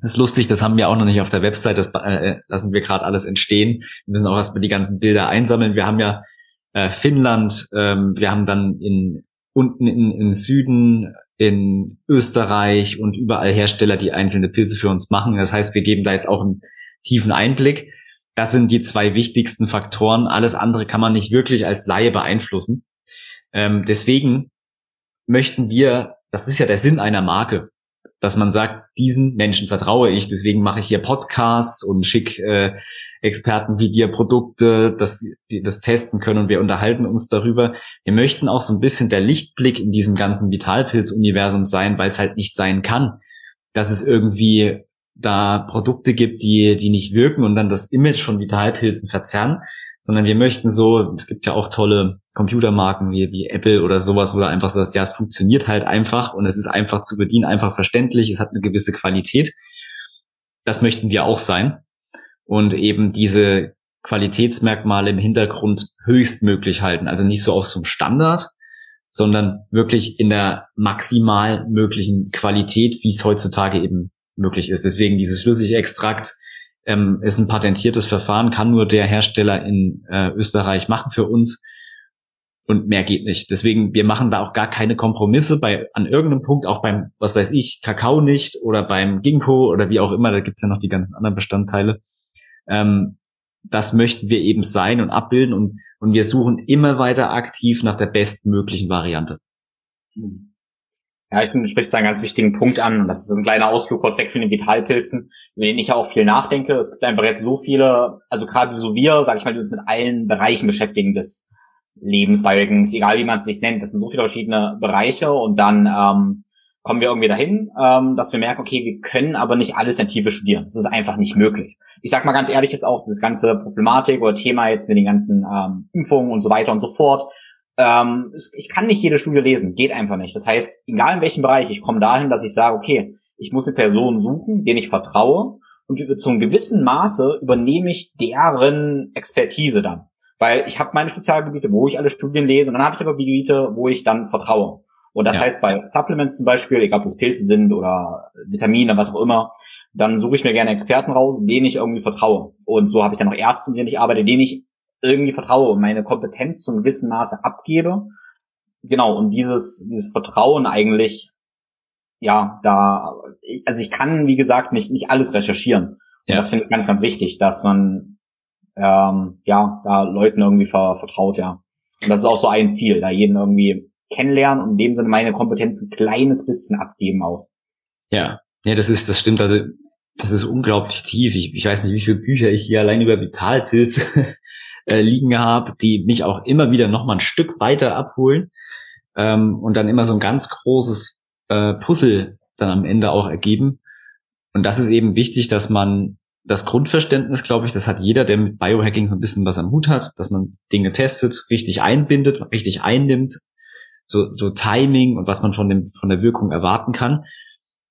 Das ist lustig, das haben wir auch noch nicht auf der Website, das äh, lassen wir gerade alles entstehen. Wir müssen auch erstmal die ganzen Bilder einsammeln. Wir haben ja äh, Finnland, ähm, wir haben dann in unten in, im Süden in Österreich und überall Hersteller, die einzelne Pilze für uns machen. Das heißt, wir geben da jetzt auch einen tiefen Einblick. Das sind die zwei wichtigsten Faktoren. Alles andere kann man nicht wirklich als Laie beeinflussen. Ähm, deswegen möchten wir, das ist ja der Sinn einer Marke, dass man sagt, diesen Menschen vertraue ich, deswegen mache ich hier Podcasts und schick äh, Experten wie dir Produkte, dass die das testen können und wir unterhalten uns darüber. Wir möchten auch so ein bisschen der Lichtblick in diesem ganzen Vitalpilz-Universum sein, weil es halt nicht sein kann, dass es irgendwie da Produkte gibt, die, die nicht wirken und dann das Image von Vitalpilzen verzerren, sondern wir möchten so, es gibt ja auch tolle Computermarken wie, wie Apple oder sowas, wo du einfach sagst, ja, es funktioniert halt einfach und es ist einfach zu bedienen, einfach verständlich, es hat eine gewisse Qualität. Das möchten wir auch sein und eben diese Qualitätsmerkmale im Hintergrund höchstmöglich halten. Also nicht so auf so einem Standard, sondern wirklich in der maximal möglichen Qualität, wie es heutzutage eben möglich ist. Deswegen dieses flüssige Extrakt ähm, ist ein patentiertes Verfahren, kann nur der Hersteller in äh, Österreich machen für uns und mehr geht nicht. Deswegen, wir machen da auch gar keine Kompromisse bei an irgendeinem Punkt, auch beim, was weiß ich, Kakao nicht oder beim Ginkgo oder wie auch immer, da gibt's ja noch die ganzen anderen Bestandteile. Ähm, das möchten wir eben sein und abbilden und, und wir suchen immer weiter aktiv nach der bestmöglichen Variante. Hm. Ja, ich finde, du sprichst da einen ganz wichtigen Punkt an. Und das ist ein kleiner Ausflug kurz weg von den Vitalpilzen, über den ich ja auch viel nachdenke. Es gibt einfach jetzt so viele, also gerade so wir, sage ich mal, die uns mit allen Bereichen beschäftigen des Lebensbalkens, egal wie man es sich nennt. Das sind so viele verschiedene Bereiche und dann ähm, kommen wir irgendwie dahin, ähm, dass wir merken, okay, wir können aber nicht alles in Tiefe studieren. Das ist einfach nicht möglich. Ich sag mal ganz ehrlich jetzt auch, das ganze Problematik oder Thema jetzt mit den ganzen ähm, Impfungen und so weiter und so fort. Ähm, ich kann nicht jede Studie lesen, geht einfach nicht. Das heißt, egal in welchem Bereich, ich komme dahin, dass ich sage, okay, ich muss eine Person suchen, denen ich vertraue und zum gewissen Maße übernehme ich deren Expertise dann. Weil ich habe meine Spezialgebiete, wo ich alle Studien lese und dann habe ich aber Gebiete, wo ich dann vertraue. Und das ja. heißt, bei Supplements zum Beispiel, egal ob das Pilze sind oder Vitamine, was auch immer, dann suche ich mir gerne Experten raus, denen ich irgendwie vertraue. Und so habe ich dann noch Ärzte, denen ich arbeite, denen ich irgendwie vertraue und meine Kompetenz zum gewissen Maße abgebe. Genau, und dieses, dieses Vertrauen eigentlich, ja, da, also ich kann, wie gesagt, nicht, nicht alles recherchieren. Ja. Und das finde ich ganz, ganz wichtig, dass man, ähm, ja, da Leuten irgendwie ver, vertraut, ja. Und das ist auch so ein Ziel, da jeden irgendwie kennenlernen und in dem Sinne meine Kompetenz ein kleines bisschen abgeben auch. Ja, ja, das ist, das stimmt. Also das ist unglaublich tief. Ich, ich weiß nicht, wie viele Bücher ich hier allein über Vitalpilze äh, liegen habe, die mich auch immer wieder noch mal ein Stück weiter abholen ähm, und dann immer so ein ganz großes äh, Puzzle dann am Ende auch ergeben. Und das ist eben wichtig, dass man das Grundverständnis, glaube ich, das hat jeder, der mit Biohacking so ein bisschen was am Hut hat, dass man Dinge testet, richtig einbindet, richtig einnimmt, so, so Timing und was man von dem, von der Wirkung erwarten kann.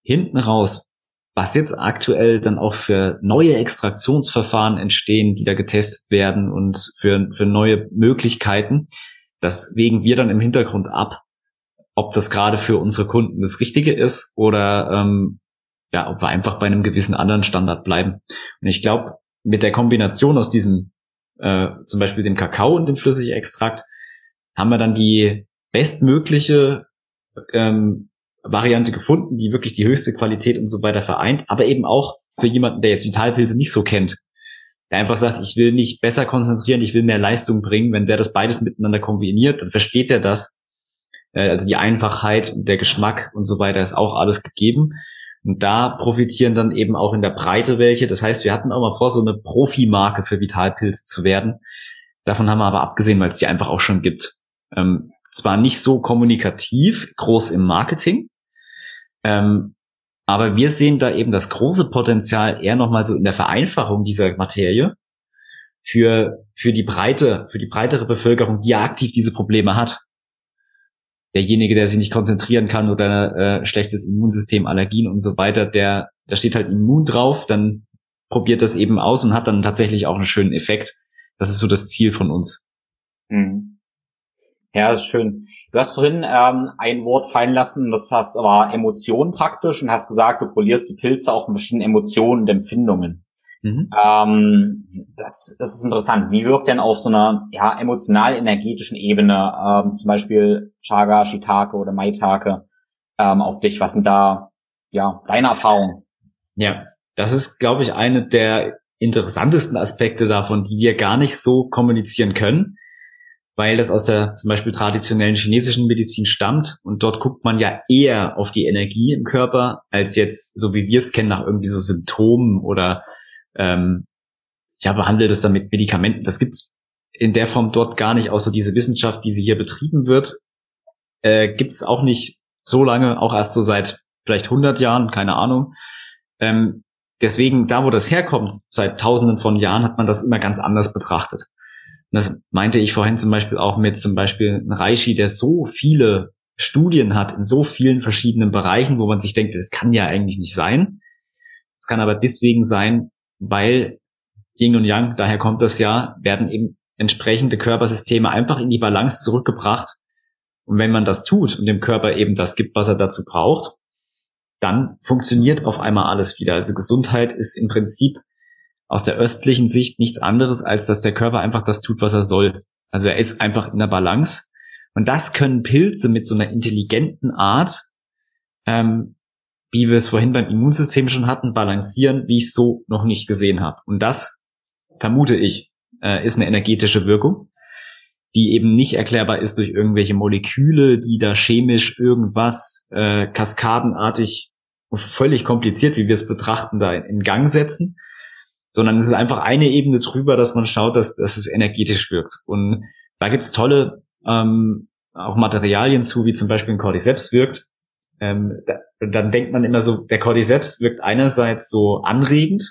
Hinten raus, was jetzt aktuell dann auch für neue Extraktionsverfahren entstehen, die da getestet werden und für, für neue Möglichkeiten, das wägen wir dann im Hintergrund ab, ob das gerade für unsere Kunden das Richtige ist oder ähm, ja, ob wir einfach bei einem gewissen anderen Standard bleiben. Und ich glaube, mit der Kombination aus diesem äh, zum Beispiel dem Kakao und dem Flüssigextrakt haben wir dann die bestmögliche ähm, Variante gefunden, die wirklich die höchste Qualität und so weiter vereint, aber eben auch für jemanden, der jetzt Vitalpilze nicht so kennt, der einfach sagt, ich will mich besser konzentrieren, ich will mehr Leistung bringen, wenn der das beides miteinander kombiniert, dann versteht er das. Äh, also die Einfachheit und der Geschmack und so weiter ist auch alles gegeben. Und da profitieren dann eben auch in der Breite welche. Das heißt, wir hatten auch mal vor, so eine Profimarke für Vitalpilze zu werden. Davon haben wir aber abgesehen, weil es die einfach auch schon gibt. Ähm, zwar nicht so kommunikativ, groß im Marketing, ähm, aber wir sehen da eben das große Potenzial eher nochmal so in der Vereinfachung dieser Materie für, für die breite, für die breitere Bevölkerung, die ja aktiv diese Probleme hat. Derjenige, der sich nicht konzentrieren kann oder äh, schlechtes Immunsystem, Allergien und so weiter, der, da steht halt immun drauf, dann probiert das eben aus und hat dann tatsächlich auch einen schönen Effekt. Das ist so das Ziel von uns. Mhm. Ja, ist schön. Du hast vorhin ähm, ein Wort fallen lassen, das heißt aber Emotionen praktisch und hast gesagt, du polierst die Pilze auch mit verschiedenen Emotionen und Empfindungen. Mhm. Ähm, das, das ist interessant. Wie wirkt denn auf so einer ja, emotional-energetischen Ebene ähm, zum Beispiel Chaga, Shitake oder Maitake ähm, auf dich? Was sind da ja deine Erfahrungen? Ja, das ist, glaube ich, eine der interessantesten Aspekte davon, die wir gar nicht so kommunizieren können weil das aus der zum Beispiel traditionellen chinesischen Medizin stammt und dort guckt man ja eher auf die Energie im Körper als jetzt, so wie wir es kennen, nach irgendwie so Symptomen oder ähm, ja, behandelt es dann mit Medikamenten. Das gibt's in der Form dort gar nicht, außer diese Wissenschaft, wie sie hier betrieben wird, äh, gibt's auch nicht so lange, auch erst so seit vielleicht 100 Jahren, keine Ahnung. Ähm, deswegen, da wo das herkommt, seit Tausenden von Jahren, hat man das immer ganz anders betrachtet. Und das meinte ich vorhin zum Beispiel auch mit zum Beispiel Reishi, der so viele Studien hat in so vielen verschiedenen Bereichen, wo man sich denkt, das kann ja eigentlich nicht sein. Es kann aber deswegen sein, weil Yin und Yang, daher kommt das ja, werden eben entsprechende Körpersysteme einfach in die Balance zurückgebracht. Und wenn man das tut und dem Körper eben das gibt, was er dazu braucht, dann funktioniert auf einmal alles wieder. Also Gesundheit ist im Prinzip aus der östlichen Sicht nichts anderes, als dass der Körper einfach das tut, was er soll. Also er ist einfach in der Balance. Und das können Pilze mit so einer intelligenten Art, ähm, wie wir es vorhin beim Immunsystem schon hatten, balancieren, wie ich es so noch nicht gesehen habe. Und das, vermute ich, äh, ist eine energetische Wirkung, die eben nicht erklärbar ist durch irgendwelche Moleküle, die da chemisch irgendwas äh, kaskadenartig völlig kompliziert, wie wir es betrachten, da in Gang setzen, sondern es ist einfach eine Ebene drüber, dass man schaut, dass, dass es energetisch wirkt. Und da gibt's tolle ähm, auch Materialien zu, wie zum Beispiel ein Cordyceps wirkt. Ähm, da, dann denkt man immer so, der Cordyceps wirkt einerseits so anregend,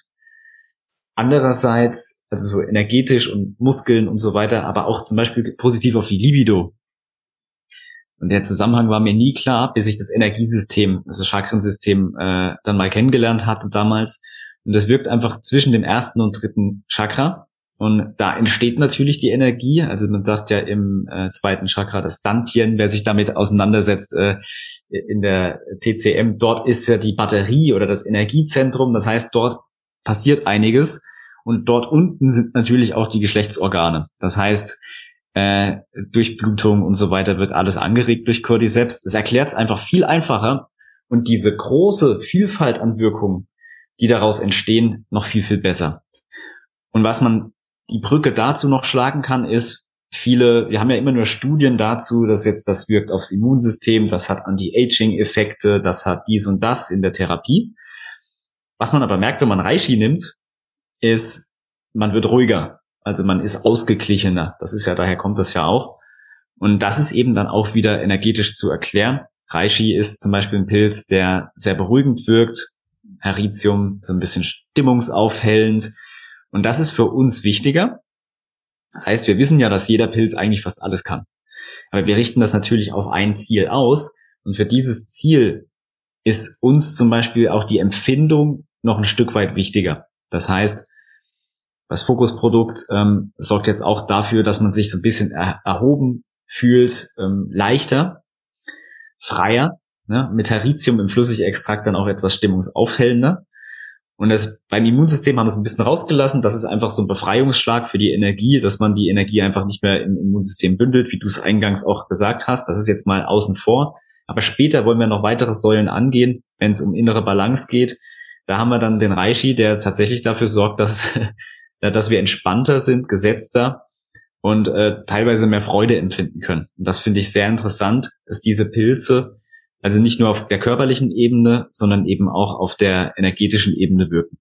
andererseits also so energetisch und Muskeln und so weiter, aber auch zum Beispiel positiv auf die Libido. Und der Zusammenhang war mir nie klar, bis ich das Energiesystem, also Chakrensystem, äh, dann mal kennengelernt hatte damals. Und das wirkt einfach zwischen dem ersten und dritten Chakra. Und da entsteht natürlich die Energie. Also man sagt ja im äh, zweiten Chakra das Dantien, wer sich damit auseinandersetzt äh, in der TCM, dort ist ja die Batterie oder das Energiezentrum. Das heißt, dort passiert einiges. Und dort unten sind natürlich auch die Geschlechtsorgane. Das heißt, äh, Durchblutung und so weiter wird alles angeregt durch Cordyceps. Das erklärt es einfach viel einfacher und diese große Vielfalt an Wirkungen, die daraus entstehen, noch viel, viel besser. Und was man die Brücke dazu noch schlagen kann, ist, viele, wir haben ja immer nur Studien dazu, dass jetzt das wirkt aufs Immunsystem, das hat Anti-Aging-Effekte, das hat dies und das in der Therapie. Was man aber merkt, wenn man Reishi nimmt, ist, man wird ruhiger. Also man ist ausgeglichener. Das ist ja, daher kommt das ja auch. Und das ist eben dann auch wieder energetisch zu erklären. Reishi ist zum Beispiel ein Pilz, der sehr beruhigend wirkt. Heritium so ein bisschen stimmungsaufhellend. Und das ist für uns wichtiger. Das heißt, wir wissen ja, dass jeder Pilz eigentlich fast alles kann. Aber wir richten das natürlich auf ein Ziel aus. Und für dieses Ziel ist uns zum Beispiel auch die Empfindung noch ein Stück weit wichtiger. Das heißt, das Fokusprodukt ähm, sorgt jetzt auch dafür, dass man sich so ein bisschen er erhoben fühlt, ähm, leichter, freier, ne? mit Heritium im Flüssigextrakt dann auch etwas stimmungsaufhellender. Und das beim Immunsystem haben wir es ein bisschen rausgelassen. Das ist einfach so ein Befreiungsschlag für die Energie, dass man die Energie einfach nicht mehr im Immunsystem bündelt, wie du es eingangs auch gesagt hast. Das ist jetzt mal außen vor. Aber später wollen wir noch weitere Säulen angehen, wenn es um innere Balance geht. Da haben wir dann den Reishi, der tatsächlich dafür sorgt, dass dass wir entspannter sind, gesetzter und äh, teilweise mehr Freude empfinden können. Und das finde ich sehr interessant, dass diese Pilze also nicht nur auf der körperlichen Ebene, sondern eben auch auf der energetischen Ebene wirken.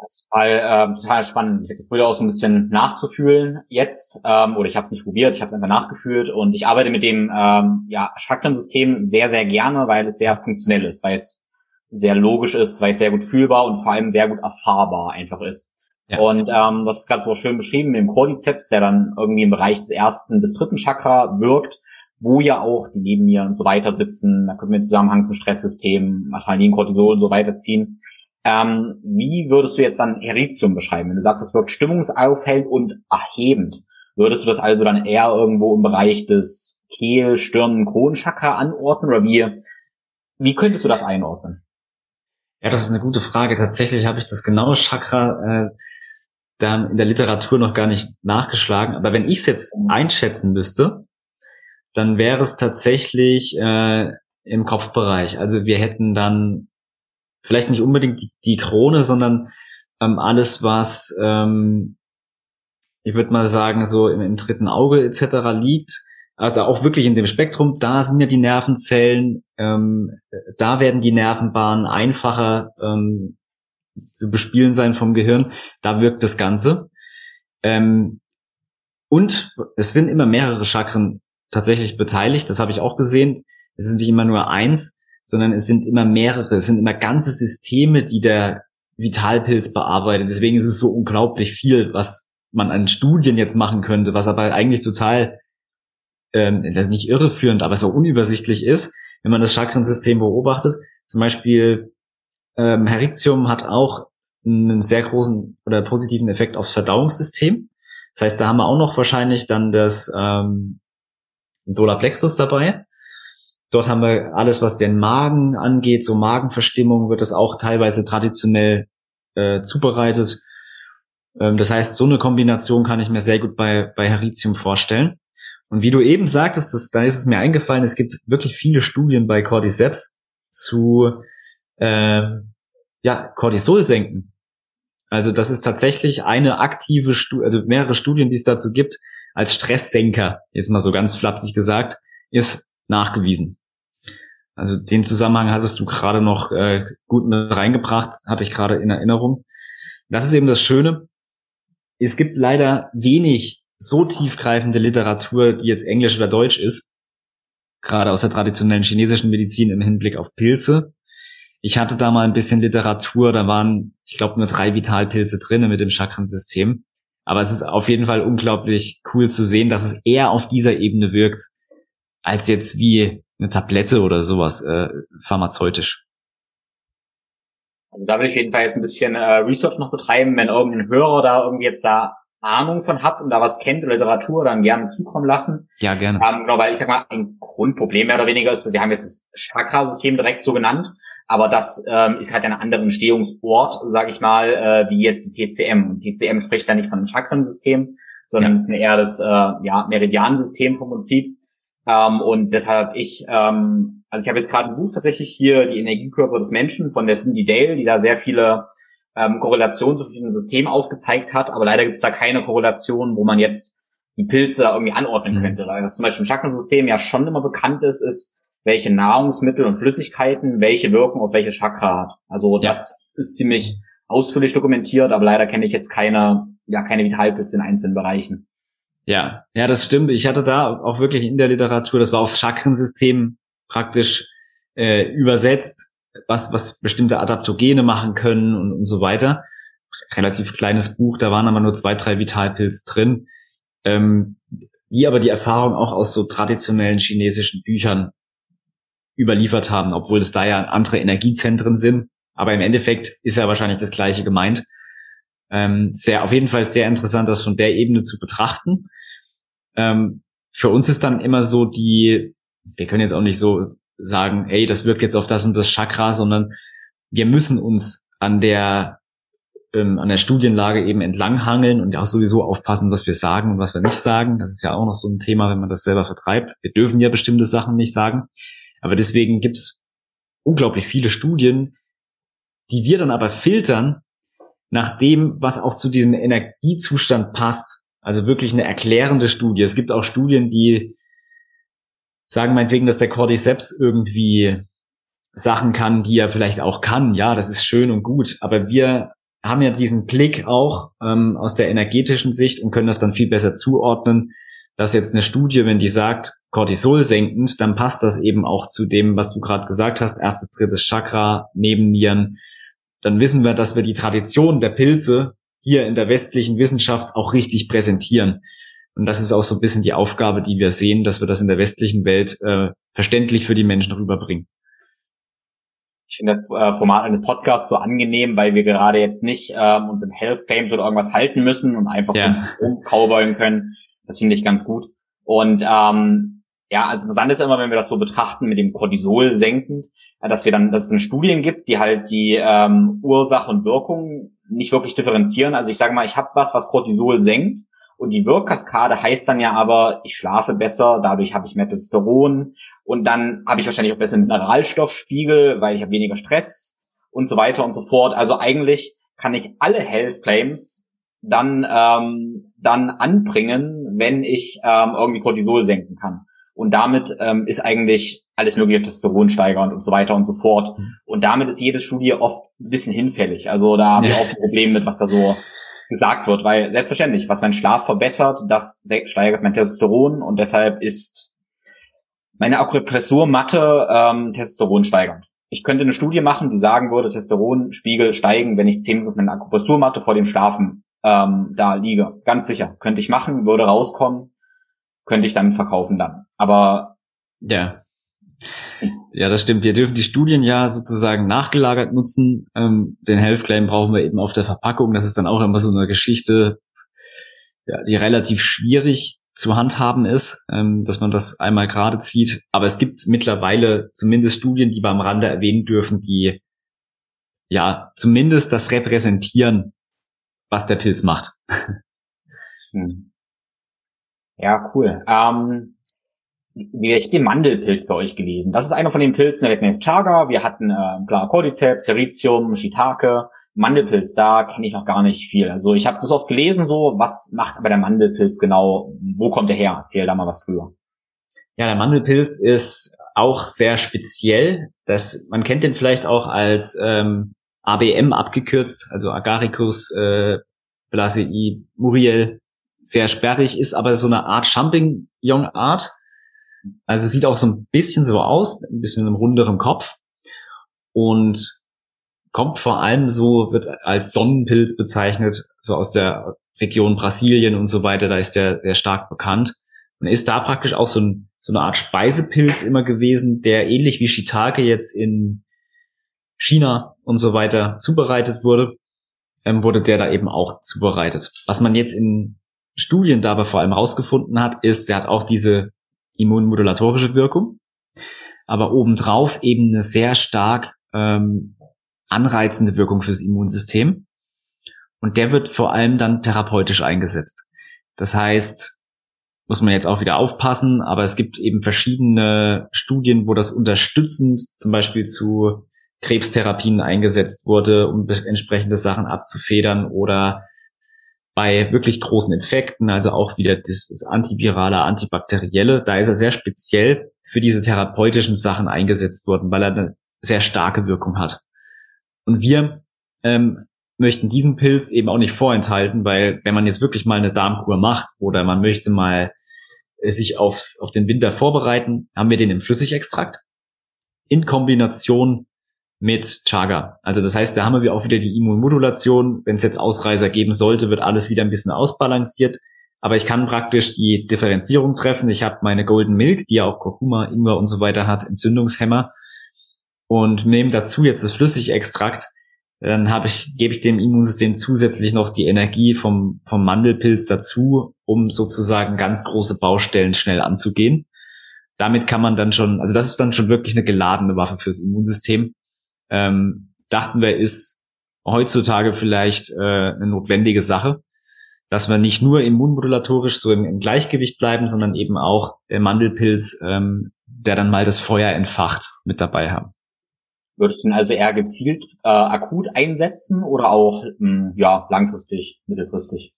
Das ist total, äh, total spannend. Ich habe das Bild auch so ein bisschen nachzufühlen jetzt, ähm, oder ich habe es nicht probiert, ich habe es einfach nachgefühlt und ich arbeite mit dem ähm, ja, Chakrensystem sehr, sehr gerne, weil es sehr funktionell ist, weil es sehr logisch ist, weil es sehr gut fühlbar und vor allem sehr gut erfahrbar einfach ist. Ja. Und ähm, das ist ganz so schön beschrieben im Cordyceps, der dann irgendwie im Bereich des ersten bis dritten Chakra wirkt, wo ja auch die neben mir und so weiter sitzen. Da können wir Zusammenhang zum Stresssystem, Adrenalin, Cortisol und so weiter ziehen. Ähm, wie würdest du jetzt dann Heritium beschreiben? Wenn du sagst, es wirkt stimmungsaufhellend und erhebend, würdest du das also dann eher irgendwo im Bereich des Kehl-, Stirn-, Kronenchakra anordnen oder wie, wie könntest du das einordnen? Ja, das ist eine gute Frage. Tatsächlich habe ich das genaue Chakra äh, dann in der Literatur noch gar nicht nachgeschlagen. Aber wenn ich es jetzt einschätzen müsste, dann wäre es tatsächlich äh, im Kopfbereich. Also wir hätten dann vielleicht nicht unbedingt die, die Krone, sondern ähm, alles, was ähm, ich würde mal sagen, so im, im dritten Auge etc. liegt also auch wirklich in dem Spektrum, da sind ja die Nervenzellen, ähm, da werden die Nervenbahnen einfacher ähm, zu bespielen sein vom Gehirn, da wirkt das Ganze. Ähm, und es sind immer mehrere Chakren tatsächlich beteiligt, das habe ich auch gesehen. Es ist nicht immer nur eins, sondern es sind immer mehrere, es sind immer ganze Systeme, die der Vitalpilz bearbeitet. Deswegen ist es so unglaublich viel, was man an Studien jetzt machen könnte, was aber eigentlich total ähm, das nicht irreführend, aber so unübersichtlich ist, wenn man das Chakrensystem beobachtet. Zum Beispiel ähm, Heritium hat auch einen sehr großen oder positiven Effekt aufs Verdauungssystem. Das heißt, da haben wir auch noch wahrscheinlich dann das ähm, Solarplexus dabei. Dort haben wir alles, was den Magen angeht, so Magenverstimmung wird das auch teilweise traditionell äh, zubereitet. Ähm, das heißt, so eine Kombination kann ich mir sehr gut bei, bei Heritium vorstellen. Und wie du eben sagtest, da ist es mir eingefallen, es gibt wirklich viele Studien bei Cordyceps zu äh, ja, Cortisol senken. Also das ist tatsächlich eine aktive Studie, also mehrere Studien, die es dazu gibt, als Stresssenker, jetzt mal so ganz flapsig gesagt, ist nachgewiesen. Also den Zusammenhang hattest du gerade noch äh, gut mit reingebracht, hatte ich gerade in Erinnerung. Das ist eben das Schöne. Es gibt leider wenig so tiefgreifende Literatur, die jetzt Englisch oder Deutsch ist, gerade aus der traditionellen chinesischen Medizin im Hinblick auf Pilze. Ich hatte da mal ein bisschen Literatur, da waren, ich glaube, nur drei Vitalpilze drinne mit dem Chakrensystem. Aber es ist auf jeden Fall unglaublich cool zu sehen, dass es eher auf dieser Ebene wirkt, als jetzt wie eine Tablette oder sowas äh, pharmazeutisch. Also da will ich jeden Fall jetzt ein bisschen äh, Research noch betreiben, wenn irgendein Hörer da irgendwie jetzt da Ahnung von hat und da was kennt, Literatur, dann gerne zukommen lassen. Ja, gerne. Ähm, genau, weil ich sag mal, ein Grundproblem mehr oder weniger ist, wir haben jetzt das Chakra-System direkt so genannt, aber das ähm, ist halt ein anderer Entstehungsort, sag ich mal, äh, wie jetzt die TCM. Und TCM spricht ja nicht von einem Chakrensystem, sondern ja. ist eher das äh, ja, Meridiansystem vom Prinzip. Ähm, und deshalb ich, ähm, also ich habe jetzt gerade ein Buch tatsächlich hier, die Energiekörper des Menschen von der Cindy Dale, die da sehr viele ähm, Korrelation zu verschiedenen Systemen aufgezeigt hat, aber leider gibt es da keine Korrelation, wo man jetzt die Pilze irgendwie anordnen mhm. könnte. Weil das zum Beispiel im Chakrensystem ja schon immer bekannt ist, ist, welche Nahrungsmittel und Flüssigkeiten welche Wirkung auf welche Chakra hat. Also das ja. ist ziemlich ausführlich dokumentiert, aber leider kenne ich jetzt keine, ja, keine Vitalpilze in einzelnen Bereichen. Ja, ja, das stimmt. Ich hatte da auch wirklich in der Literatur, das war aufs Chakrensystem praktisch äh, übersetzt, was, was bestimmte Adaptogene machen können und, und so weiter. Relativ kleines Buch, da waren aber nur zwei, drei Vitalpilze drin, ähm, die aber die Erfahrung auch aus so traditionellen chinesischen Büchern überliefert haben, obwohl es da ja andere Energiezentren sind. Aber im Endeffekt ist ja wahrscheinlich das Gleiche gemeint. Ähm, sehr, auf jeden Fall sehr interessant, das von der Ebene zu betrachten. Ähm, für uns ist dann immer so die, wir können jetzt auch nicht so sagen, ey, das wirkt jetzt auf das und das Chakra, sondern wir müssen uns an der ähm, an der Studienlage eben entlanghangeln und auch sowieso aufpassen, was wir sagen und was wir nicht sagen. Das ist ja auch noch so ein Thema, wenn man das selber vertreibt. Wir dürfen ja bestimmte Sachen nicht sagen. Aber deswegen gibt's unglaublich viele Studien, die wir dann aber filtern nach dem, was auch zu diesem Energiezustand passt. Also wirklich eine erklärende Studie. Es gibt auch Studien, die sagen meinetwegen, dass der Cordyceps irgendwie Sachen kann, die er vielleicht auch kann. Ja, das ist schön und gut. Aber wir haben ja diesen Blick auch ähm, aus der energetischen Sicht und können das dann viel besser zuordnen, dass jetzt eine Studie, wenn die sagt, Cortisol senkend, dann passt das eben auch zu dem, was du gerade gesagt hast, erstes, drittes Chakra, Nebennieren. Dann wissen wir, dass wir die Tradition der Pilze hier in der westlichen Wissenschaft auch richtig präsentieren. Und das ist auch so ein bisschen die Aufgabe, die wir sehen, dass wir das in der westlichen Welt äh, verständlich für die Menschen rüberbringen. Ich finde das äh, Format eines Podcasts so angenehm, weil wir gerade jetzt nicht ähm, uns in Health Claims oder irgendwas halten müssen und einfach ja. so ein bisschen können. Das finde ich ganz gut. Und ähm, ja, also interessant ist immer, wenn wir das so betrachten mit dem Cortisol senkend, dass wir dann, dass es eine Studien gibt, die halt die ähm, Ursache und Wirkung nicht wirklich differenzieren. Also ich sage mal, ich habe was, was Cortisol senkt und die Wirkkaskade heißt dann ja aber, ich schlafe besser, dadurch habe ich mehr Testosteron und dann habe ich wahrscheinlich auch besser Mineralstoffspiegel, weil ich habe weniger Stress und so weiter und so fort. Also eigentlich kann ich alle Health Claims dann ähm, dann anbringen, wenn ich ähm, irgendwie Cortisol senken kann. Und damit ähm, ist eigentlich alles mögliche Testosteron steigernd und so weiter und so fort. Mhm. Und damit ist jede Studie oft ein bisschen hinfällig. Also da haben wir oft ein Problem mit, was da so gesagt wird, weil selbstverständlich, was mein Schlaf verbessert, das steigert mein Testosteron und deshalb ist meine Akupressurmatte ähm, Testosteron steigernd. Ich könnte eine Studie machen, die sagen würde, Testosteronspiegel steigen, wenn ich zehn Minuten mit einer Akupressurmatte vor dem Schlafen ähm, da liege. Ganz sicher. Könnte ich machen, würde rauskommen, könnte ich dann verkaufen dann. Aber ja. Ja, das stimmt. Wir dürfen die Studien ja sozusagen nachgelagert nutzen. Ähm, den Health Claim brauchen wir eben auf der Verpackung. Das ist dann auch immer so eine Geschichte, ja, die relativ schwierig zu handhaben ist, ähm, dass man das einmal gerade zieht. Aber es gibt mittlerweile zumindest Studien, die wir am Rande erwähnen dürfen, die ja zumindest das repräsentieren, was der Pilz macht. Hm. Ja, cool. Ähm, ich den Mandelpilz bei euch gelesen. Das ist einer von den Pilzen, der wird mir jetzt Chaga. Wir hatten äh, klar Cordyceps, Heritium, Shiitake, Mandelpilz. Da kenne ich noch gar nicht viel. Also ich habe das oft gelesen, so was macht aber der Mandelpilz genau? Wo kommt er her? Erzähl da mal was drüber. Ja, der Mandelpilz ist auch sehr speziell. Das, man kennt den vielleicht auch als ähm, ABM abgekürzt, also Agaricus äh, Blasei Muriel sehr sperrig, ist aber so eine Art Champignon-Art. Also sieht auch so ein bisschen so aus, ein bisschen einem runderen Kopf. Und kommt vor allem so, wird als Sonnenpilz bezeichnet, so aus der Region Brasilien und so weiter, da ist der, der stark bekannt. Und ist da praktisch auch so, ein, so eine Art Speisepilz immer gewesen, der ähnlich wie Shiitake jetzt in China und so weiter zubereitet wurde, ähm, wurde der da eben auch zubereitet. Was man jetzt in Studien dabei vor allem rausgefunden hat, ist, der hat auch diese immunmodulatorische Wirkung, aber obendrauf eben eine sehr stark ähm, anreizende Wirkung fürs Immunsystem. Und der wird vor allem dann therapeutisch eingesetzt. Das heißt, muss man jetzt auch wieder aufpassen, aber es gibt eben verschiedene Studien, wo das unterstützend zum Beispiel zu Krebstherapien eingesetzt wurde, um entsprechende Sachen abzufedern oder bei wirklich großen Infekten, also auch wieder das, das antivirale, antibakterielle, da ist er sehr speziell für diese therapeutischen Sachen eingesetzt worden, weil er eine sehr starke Wirkung hat. Und wir ähm, möchten diesen Pilz eben auch nicht vorenthalten, weil wenn man jetzt wirklich mal eine Darmkur macht oder man möchte mal äh, sich aufs, auf den Winter vorbereiten, haben wir den im Flüssigextrakt in Kombination mit Chaga. Also das heißt, da haben wir auch wieder die Immunmodulation. Wenn es jetzt Ausreißer geben sollte, wird alles wieder ein bisschen ausbalanciert. Aber ich kann praktisch die Differenzierung treffen. Ich habe meine Golden Milk, die ja auch Kurkuma, Ingwer und so weiter hat, Entzündungshemmer und nehme dazu jetzt das Flüssigextrakt, dann habe ich, gebe ich dem Immunsystem zusätzlich noch die Energie vom, vom Mandelpilz dazu, um sozusagen ganz große Baustellen schnell anzugehen. Damit kann man dann schon, also das ist dann schon wirklich eine geladene Waffe fürs Immunsystem. Ähm, dachten wir, ist heutzutage vielleicht äh, eine notwendige Sache, dass wir nicht nur immunmodulatorisch so im, im Gleichgewicht bleiben, sondern eben auch der Mandelpilz, ähm, der dann mal das Feuer entfacht, mit dabei haben. Würdest du ihn also eher gezielt äh, akut einsetzen oder auch mh, hm, ja langfristig, mittelfristig?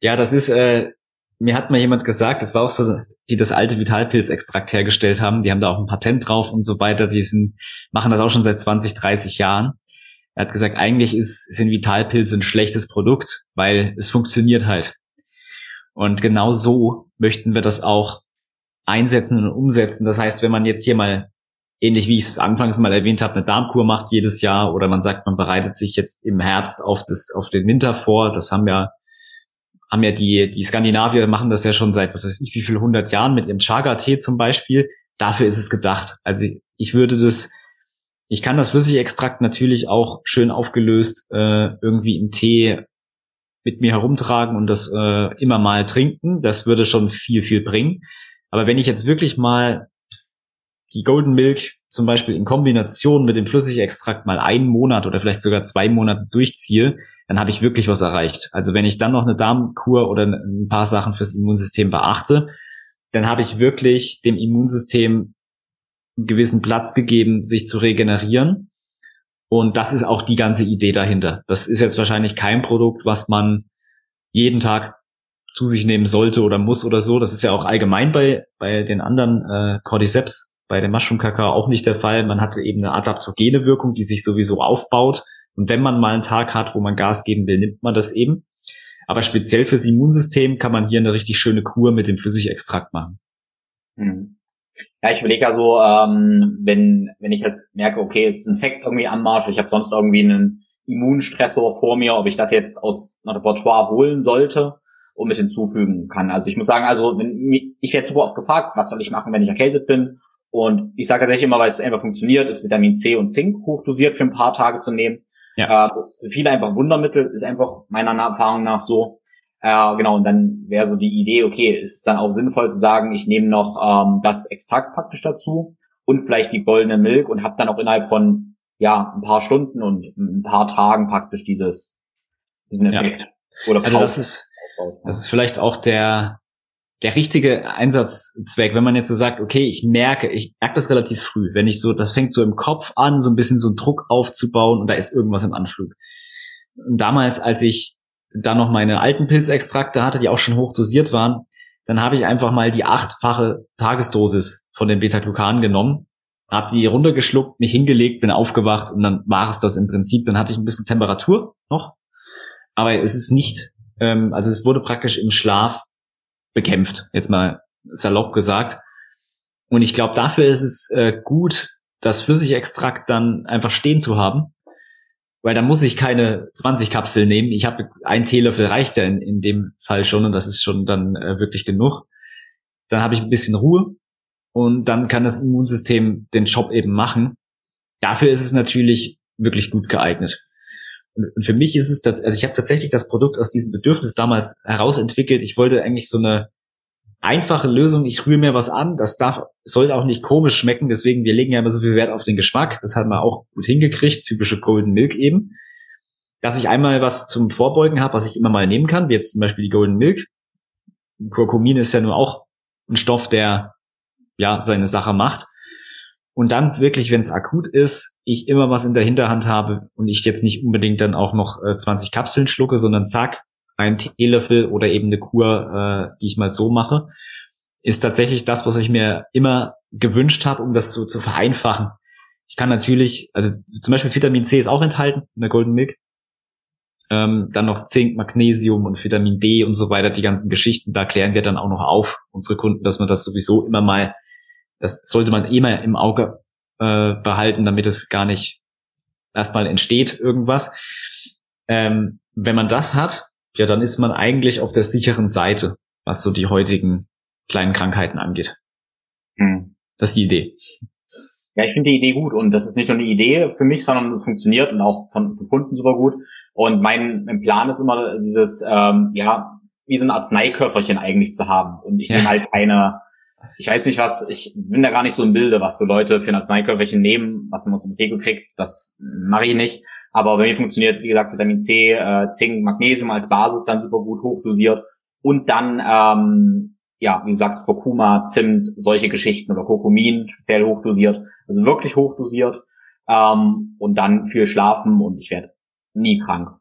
Ja, das ist, äh, mir hat mal jemand gesagt, das war auch so, die das alte Vitalpilzextrakt hergestellt haben, die haben da auch ein Patent drauf und so weiter, die sind, machen das auch schon seit 20, 30 Jahren. Er hat gesagt, eigentlich ist, sind Vitalpilze ein schlechtes Produkt, weil es funktioniert halt. Und genau so möchten wir das auch einsetzen und umsetzen. Das heißt, wenn man jetzt hier mal ähnlich wie ich es anfangs mal erwähnt habe, eine Darmkur macht jedes Jahr oder man sagt, man bereitet sich jetzt im Herbst auf das auf den Winter vor. Das haben ja haben ja die die Skandinavier machen das ja schon seit was weiß ich wie viel hundert Jahren mit ihrem Chaga-Tee zum Beispiel. Dafür ist es gedacht. Also ich, ich würde das ich kann das Flüssigextrakt natürlich auch schön aufgelöst äh, irgendwie im Tee mit mir herumtragen und das äh, immer mal trinken. Das würde schon viel, viel bringen. Aber wenn ich jetzt wirklich mal die Golden Milk zum Beispiel in Kombination mit dem Flüssigextrakt mal einen Monat oder vielleicht sogar zwei Monate durchziehe, dann habe ich wirklich was erreicht. Also wenn ich dann noch eine Darmkur oder ein paar Sachen fürs Immunsystem beachte, dann habe ich wirklich dem Immunsystem einen gewissen Platz gegeben, sich zu regenerieren. Und das ist auch die ganze Idee dahinter. Das ist jetzt wahrscheinlich kein Produkt, was man jeden Tag zu sich nehmen sollte oder muss oder so. Das ist ja auch allgemein bei, bei den anderen äh, Cordyceps bei dem Mushroom Kakao auch nicht der Fall. Man hatte eben eine adaptogene Wirkung, die sich sowieso aufbaut. Und wenn man mal einen Tag hat, wo man Gas geben will, nimmt man das eben. Aber speziell fürs Immunsystem kann man hier eine richtig schöne Kur mit dem Flüssigextrakt machen. Hm. Ja, ich überlege ja so, ähm, wenn, wenn ich halt merke, okay, es ist ein Infekt irgendwie am Marsch, ich habe sonst irgendwie einen Immunstressor vor mir, ob ich das jetzt aus einer Repertoire holen sollte und mit hinzufügen kann. Also ich muss sagen, also wenn, ich werde super oft gefragt, was soll ich machen, wenn ich erkältet bin? Und ich sage tatsächlich immer, weil es einfach funktioniert, ist Vitamin C und Zink hochdosiert für ein paar Tage zu nehmen. Ja. Äh, das ist für viele einfach Wundermittel, ist einfach meiner Erfahrung nach so. Äh, genau, und dann wäre so die Idee, okay, ist dann auch sinnvoll zu sagen, ich nehme noch ähm, das Extrakt praktisch dazu und vielleicht die goldene Milch und habe dann auch innerhalb von ja ein paar Stunden und ein paar Tagen praktisch dieses diesen Effekt. Ja. Oder also das ist das ist vielleicht auch der der richtige Einsatzzweck, wenn man jetzt so sagt, okay, ich merke, ich merke das relativ früh, wenn ich so, das fängt so im Kopf an, so ein bisschen so einen Druck aufzubauen und da ist irgendwas im Anflug. Und damals, als ich da noch meine alten Pilzextrakte hatte, die auch schon hoch dosiert waren, dann habe ich einfach mal die achtfache Tagesdosis von den Beta-Glucan genommen, habe die runtergeschluckt, mich hingelegt, bin aufgewacht und dann war es das im Prinzip. Dann hatte ich ein bisschen Temperatur noch, aber es ist nicht Ähm, also es wurde praktisch im Schlaf bekämpft, jetzt mal salopp gesagt. Und ich glaube, dafür ist es äh, gut, das Flüssigextrakt dann einfach stehen zu haben, weil dann muss ich keine 20 Kapseln nehmen. Ich habe ein Teelöffel reicht ja in, in dem Fall schon und das ist schon dann äh, wirklich genug. Dann habe ich ein bisschen Ruhe und dann kann das Immunsystem den Job eben machen. Dafür ist es natürlich wirklich gut geeignet. Und für mich ist es, also ich habe tatsächlich das Produkt aus diesem Bedürfnis damals herausentwickelt. Ich wollte eigentlich so eine einfache Lösung. Ich rühre mir was an. Das darf, sollte auch nicht komisch schmecken. Deswegen, wir legen ja immer so viel Wert auf den Geschmack. Das hat man auch gut hingekriegt. Typische Golden Milk eben. Dass ich einmal was zum Vorbeugen habe, was ich immer mal nehmen kann, wie jetzt zum Beispiel die Golden Milk. Kurkumin ist ja nur auch ein Stoff, der ja seine Sache macht. Und dann wirklich, wenn es akut ist, ich immer was in der Hinterhand habe und ich jetzt nicht unbedingt dann auch noch äh, 20 Kapseln schlucke, sondern zack, ein Teelöffel oder eben eine Kur, äh, die ich mal so mache, ist tatsächlich das, was ich mir immer gewünscht habe, um das so zu vereinfachen. Ich kann natürlich, also zum Beispiel Vitamin C ist auch enthalten in der Golden Milk. Ähm, dann noch Zink, Magnesium und Vitamin D und so weiter, die ganzen Geschichten, da klären wir dann auch noch auf, unsere Kunden, dass man das sowieso immer mal das sollte man immer im Auge äh, behalten, damit es gar nicht erstmal entsteht irgendwas. Ähm, wenn man das hat, ja, dann ist man eigentlich auf der sicheren Seite, was so die heutigen kleinen Krankheiten angeht. Hm. Das ist die Idee. Ja, ich finde die Idee gut und das ist nicht nur eine Idee für mich, sondern es funktioniert und auch von, von Kunden super gut. Und mein, mein Plan ist immer dieses, ähm, ja, wie so ein Arzneiköfferchen eigentlich zu haben. Und ich ja. nehme halt keine, ich weiß nicht was, ich bin da gar nicht so im Bilde, was so Leute für ein Arzneiköfferchen nehmen, was man aus dem Theke kriegt, das mache ich nicht. Aber bei mir funktioniert, wie gesagt, Vitamin C, äh, Zink, Magnesium als Basis dann super gut hochdosiert und dann, ähm, ja, wie du sagst, Kurkuma, Zimt, solche Geschichten oder Kurkumin, speziell hochdosiert, also wirklich hochdosiert ähm, und dann viel schlafen und ich werde nie krank.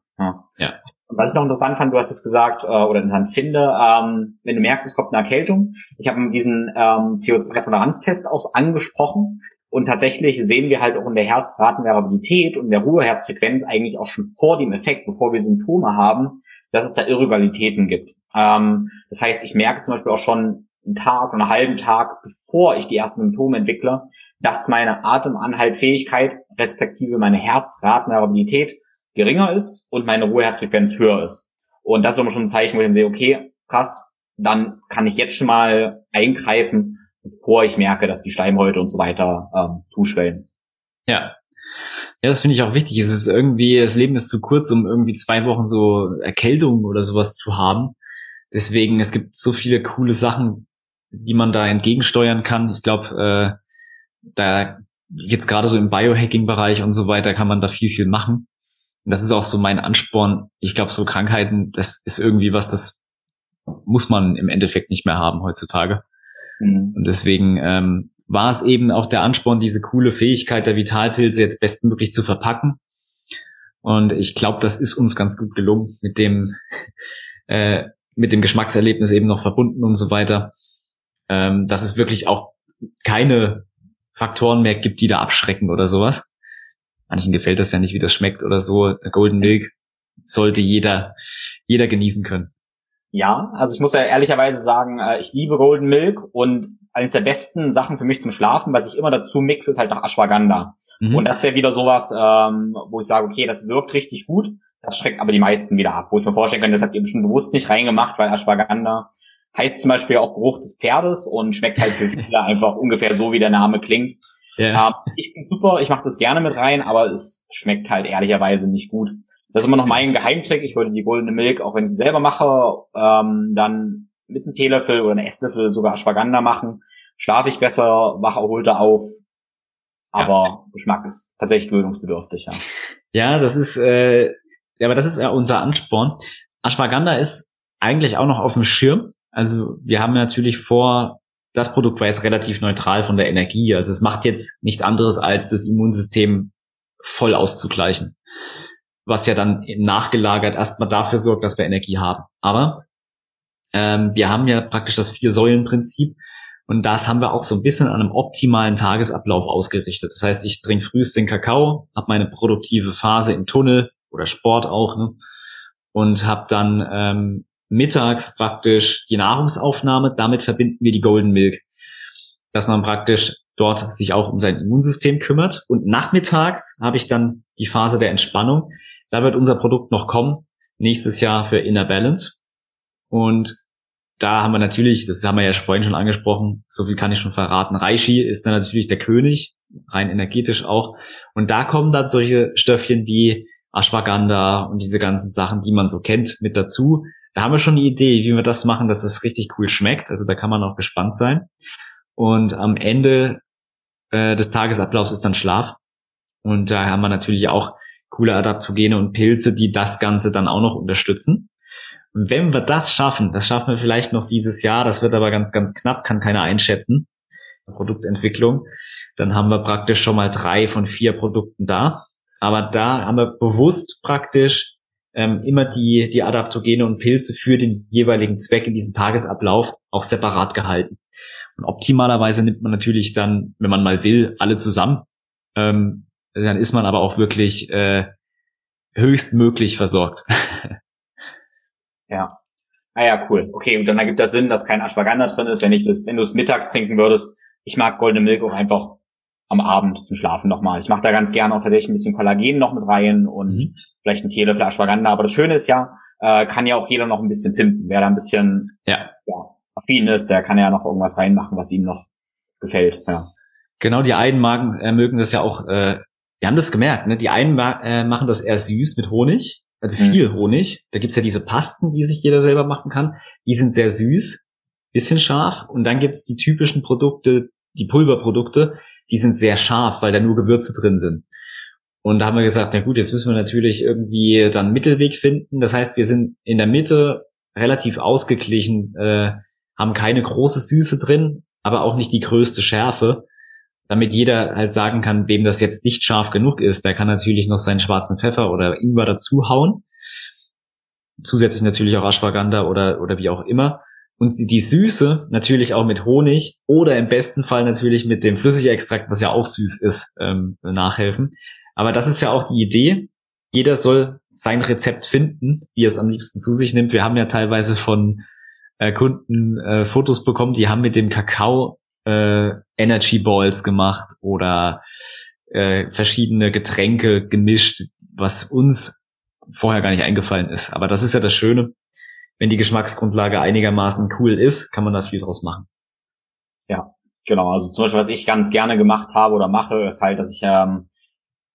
Und was ich noch interessant fand, du hast es gesagt, äh, oder interessant finde, ähm, wenn du merkst, es kommt eine Erkältung. Ich habe diesen ähm, CO2-Toleranztest auch angesprochen. Und tatsächlich sehen wir halt auch in der Herzratenvariabilität und der Ruheherzfrequenz eigentlich auch schon vor dem Effekt, bevor wir Symptome haben, dass es da Irregularitäten gibt. Ähm, das heißt, ich merke zum Beispiel auch schon einen Tag oder einen halben Tag, bevor ich die ersten Symptome entwickle, dass meine Atemanhaltfähigkeit respektive meine Herzratenvariabilität geringer ist und meine Ruheherzfrequenz höher ist. Und das ist immer schon ein Zeichen, wo ich dann sehe, okay, krass, dann kann ich jetzt schon mal eingreifen, bevor ich merke, dass die Schleimhäute und so weiter ähm, zuschwellen. Ja. Ja, das finde ich auch wichtig. Es ist irgendwie, das Leben ist zu kurz, um irgendwie zwei Wochen so Erkältung oder sowas zu haben. Deswegen, es gibt so viele coole Sachen, die man da entgegensteuern kann. Ich glaube, äh, da jetzt gerade so im Biohacking-Bereich und so weiter kann man da viel, viel machen. Und das ist auch so mein Ansporn. Ich glaube, so Krankheiten, das ist irgendwie was, das muss man im Endeffekt nicht mehr haben heutzutage. Mhm. Und deswegen ähm, war es eben auch der Ansporn, diese coole Fähigkeit der Vitalpilze jetzt bestmöglich zu verpacken. Und ich glaube, das ist uns ganz gut gelungen mit dem, äh, mit dem Geschmackserlebnis eben noch verbunden und so weiter. Ähm, dass es wirklich auch keine Faktoren mehr gibt, die da abschrecken oder sowas. Manchen gefällt das ja nicht, wie das schmeckt oder so. Golden Milk sollte jeder, jeder genießen können. Ja, also ich muss ja ehrlicherweise sagen, äh, ich liebe Golden Milk und eines der besten Sachen für mich zum Schlafen, was ich immer dazu mixe, ist halt auch Ashwagandha. Mhm. Und das wäre wieder sowas, ähm, wo ich sage, okay, das wirkt richtig gut, das schreckt aber die meisten wieder ab. Wo ich mir vorstellen könnte, das habt ihr bestimmt bewusst nicht reingemacht, weil Ashwagandha heißt zum Beispiel auch Geruch des Pferdes und schmeckt halt für viele einfach ungefähr so, wie der Name klingt. Ja. Ähm, ich finde super, ich mache das gerne mit rein, aber es schmeckt halt ehrlicherweise nicht gut. Das ist immer noch mein Geheimtrick. Ich würde die goldene Milk, auch wenn ich sie selber mache, ähm, dann mit einem Teelöffel oder einem Esslöffel sogar Ashwagandha machen. Schlafe ich besser, wache erholter auf. Aber ja. Geschmack ist tatsächlich gewöhnungsbedürftig, ja. Ja, das ist, äh, ja, aber das ist ja unser Ansporn. Ashwagandha ist eigentlich auch noch auf dem Schirm. Also wir haben natürlich vor, das Produkt war jetzt relativ neutral von der Energie. Also es macht jetzt nichts anderes, als das Immunsystem voll auszugleichen. Was ja dann nachgelagert erstmal dafür sorgt, dass wir Energie haben. Aber ähm, wir haben ja praktisch das Vier-Säulen-Prinzip. Und das haben wir auch so ein bisschen an einem optimalen Tagesablauf ausgerichtet. Das heißt, ich trinke frühest den Kakao, habe meine produktive Phase im Tunnel oder Sport auch. Ne? und habe dann ähm, mittags praktisch die Nahrungsaufnahme. Damit verbinden wir die Golden Milk, dass man praktisch dort sich auch um sein Immunsystem kümmert. Und nachmittags habe ich dann die Phase der Entspannung. Da wird unser Produkt noch kommen, nächstes Jahr für Inner Balance. Und da haben wir natürlich, das haben wir ja vorhin schon angesprochen, so viel kann ich schon verraten, Reishi ist dann natürlich der König, rein energetisch auch. Und da kommen dann solche Stöffchen wie Ashwagandha und diese ganzen Sachen, die man so kennt, mit dazu. Da haben wir schon eine Idee, wie wir das machen, dass es richtig cool schmeckt. Also da kann man auch gespannt sein. Und am Ende äh, des Tagesablaufs ist dann Schlaf. Und da haben wir natürlich auch coole Adaptogene und Pilze, die das Ganze dann auch noch unterstützen. Wenn wir das schaffen, das schaffen wir vielleicht noch dieses Jahr, das wird aber ganz, ganz knapp, kann keiner einschätzen, Produktentwicklung, dann haben wir praktisch schon mal drei von vier Produkten da. Aber da haben wir bewusst praktisch ähm, immer die, die Adaptogene und Pilze für den jeweiligen Zweck in diesem Tagesablauf auch separat gehalten. Und optimalerweise nimmt man natürlich dann, wenn man mal will, alle zusammen. Ähm, dann ist man aber auch wirklich äh, höchstmöglich versorgt. ja. Ah ja, cool. Okay, und dann ergibt das Sinn, dass kein Ashwagandha drin ist, wenn wenn du es mittags trinken würdest. Ich mag Golden Milk auch einfach am Abend zum Schlafen nochmal. Ich mache da ganz gerne auch tatsächlich ein bisschen Kollagen noch mit rein und mhm. vielleicht ein Teelöffel Ashwagandha. Aber das Schöne ist ja, äh, kann ja auch jeder noch ein bisschen pimpen. Wer da ein bisschen ja. ja, affin ist, der kann ja noch irgendwas reinmachen, was ihm noch gefällt. Ja. Genau, die einen magen, äh, mögen das ja auch, äh, wir haben das gemerkt, ne? Die einen äh, machen das eher süß mit Honig, also mhm. viel Honig. Da gibt's ja diese Pasten, die sich jeder selber machen kann. Die sind sehr süß, bisschen scharf. Und dann gibt's die typischen Produkte, die Pulverprodukte, die sind sehr scharf, weil da nur Gewürze drin sind. Und da haben wir gesagt, na gut, jetzt müssen wir natürlich irgendwie dann Mittelweg finden. Das heißt, wir sind in der Mitte relativ ausgeglichen, äh, haben keine große Süße drin, aber auch nicht die größte Schärfe, damit jeder halt sagen kann, wem das jetzt nicht scharf genug ist, der kann natürlich noch seinen schwarzen Pfeffer oder Ingwer dazu hauen. Zusätzlich natürlich auch Ashwagandha oder, oder wie auch immer und die Süße natürlich auch mit Honig oder im besten Fall natürlich mit dem Flüssigextrakt, was ja auch süß ist, ähm, nachhelfen. Aber das ist ja auch die Idee. Jeder soll sein Rezept finden, wie er es am liebsten zu sich nimmt. Wir haben ja teilweise von äh, Kunden äh, Fotos bekommen, die haben mit dem Kakao äh, Energy Balls gemacht oder äh, verschiedene Getränke gemischt, was uns vorher gar nicht eingefallen ist. Aber das ist ja das Schöne wenn die Geschmacksgrundlage einigermaßen cool ist, kann man da viel draus machen. Ja, genau. Also zum Beispiel, was ich ganz gerne gemacht habe oder mache, ist halt, dass ich, ähm,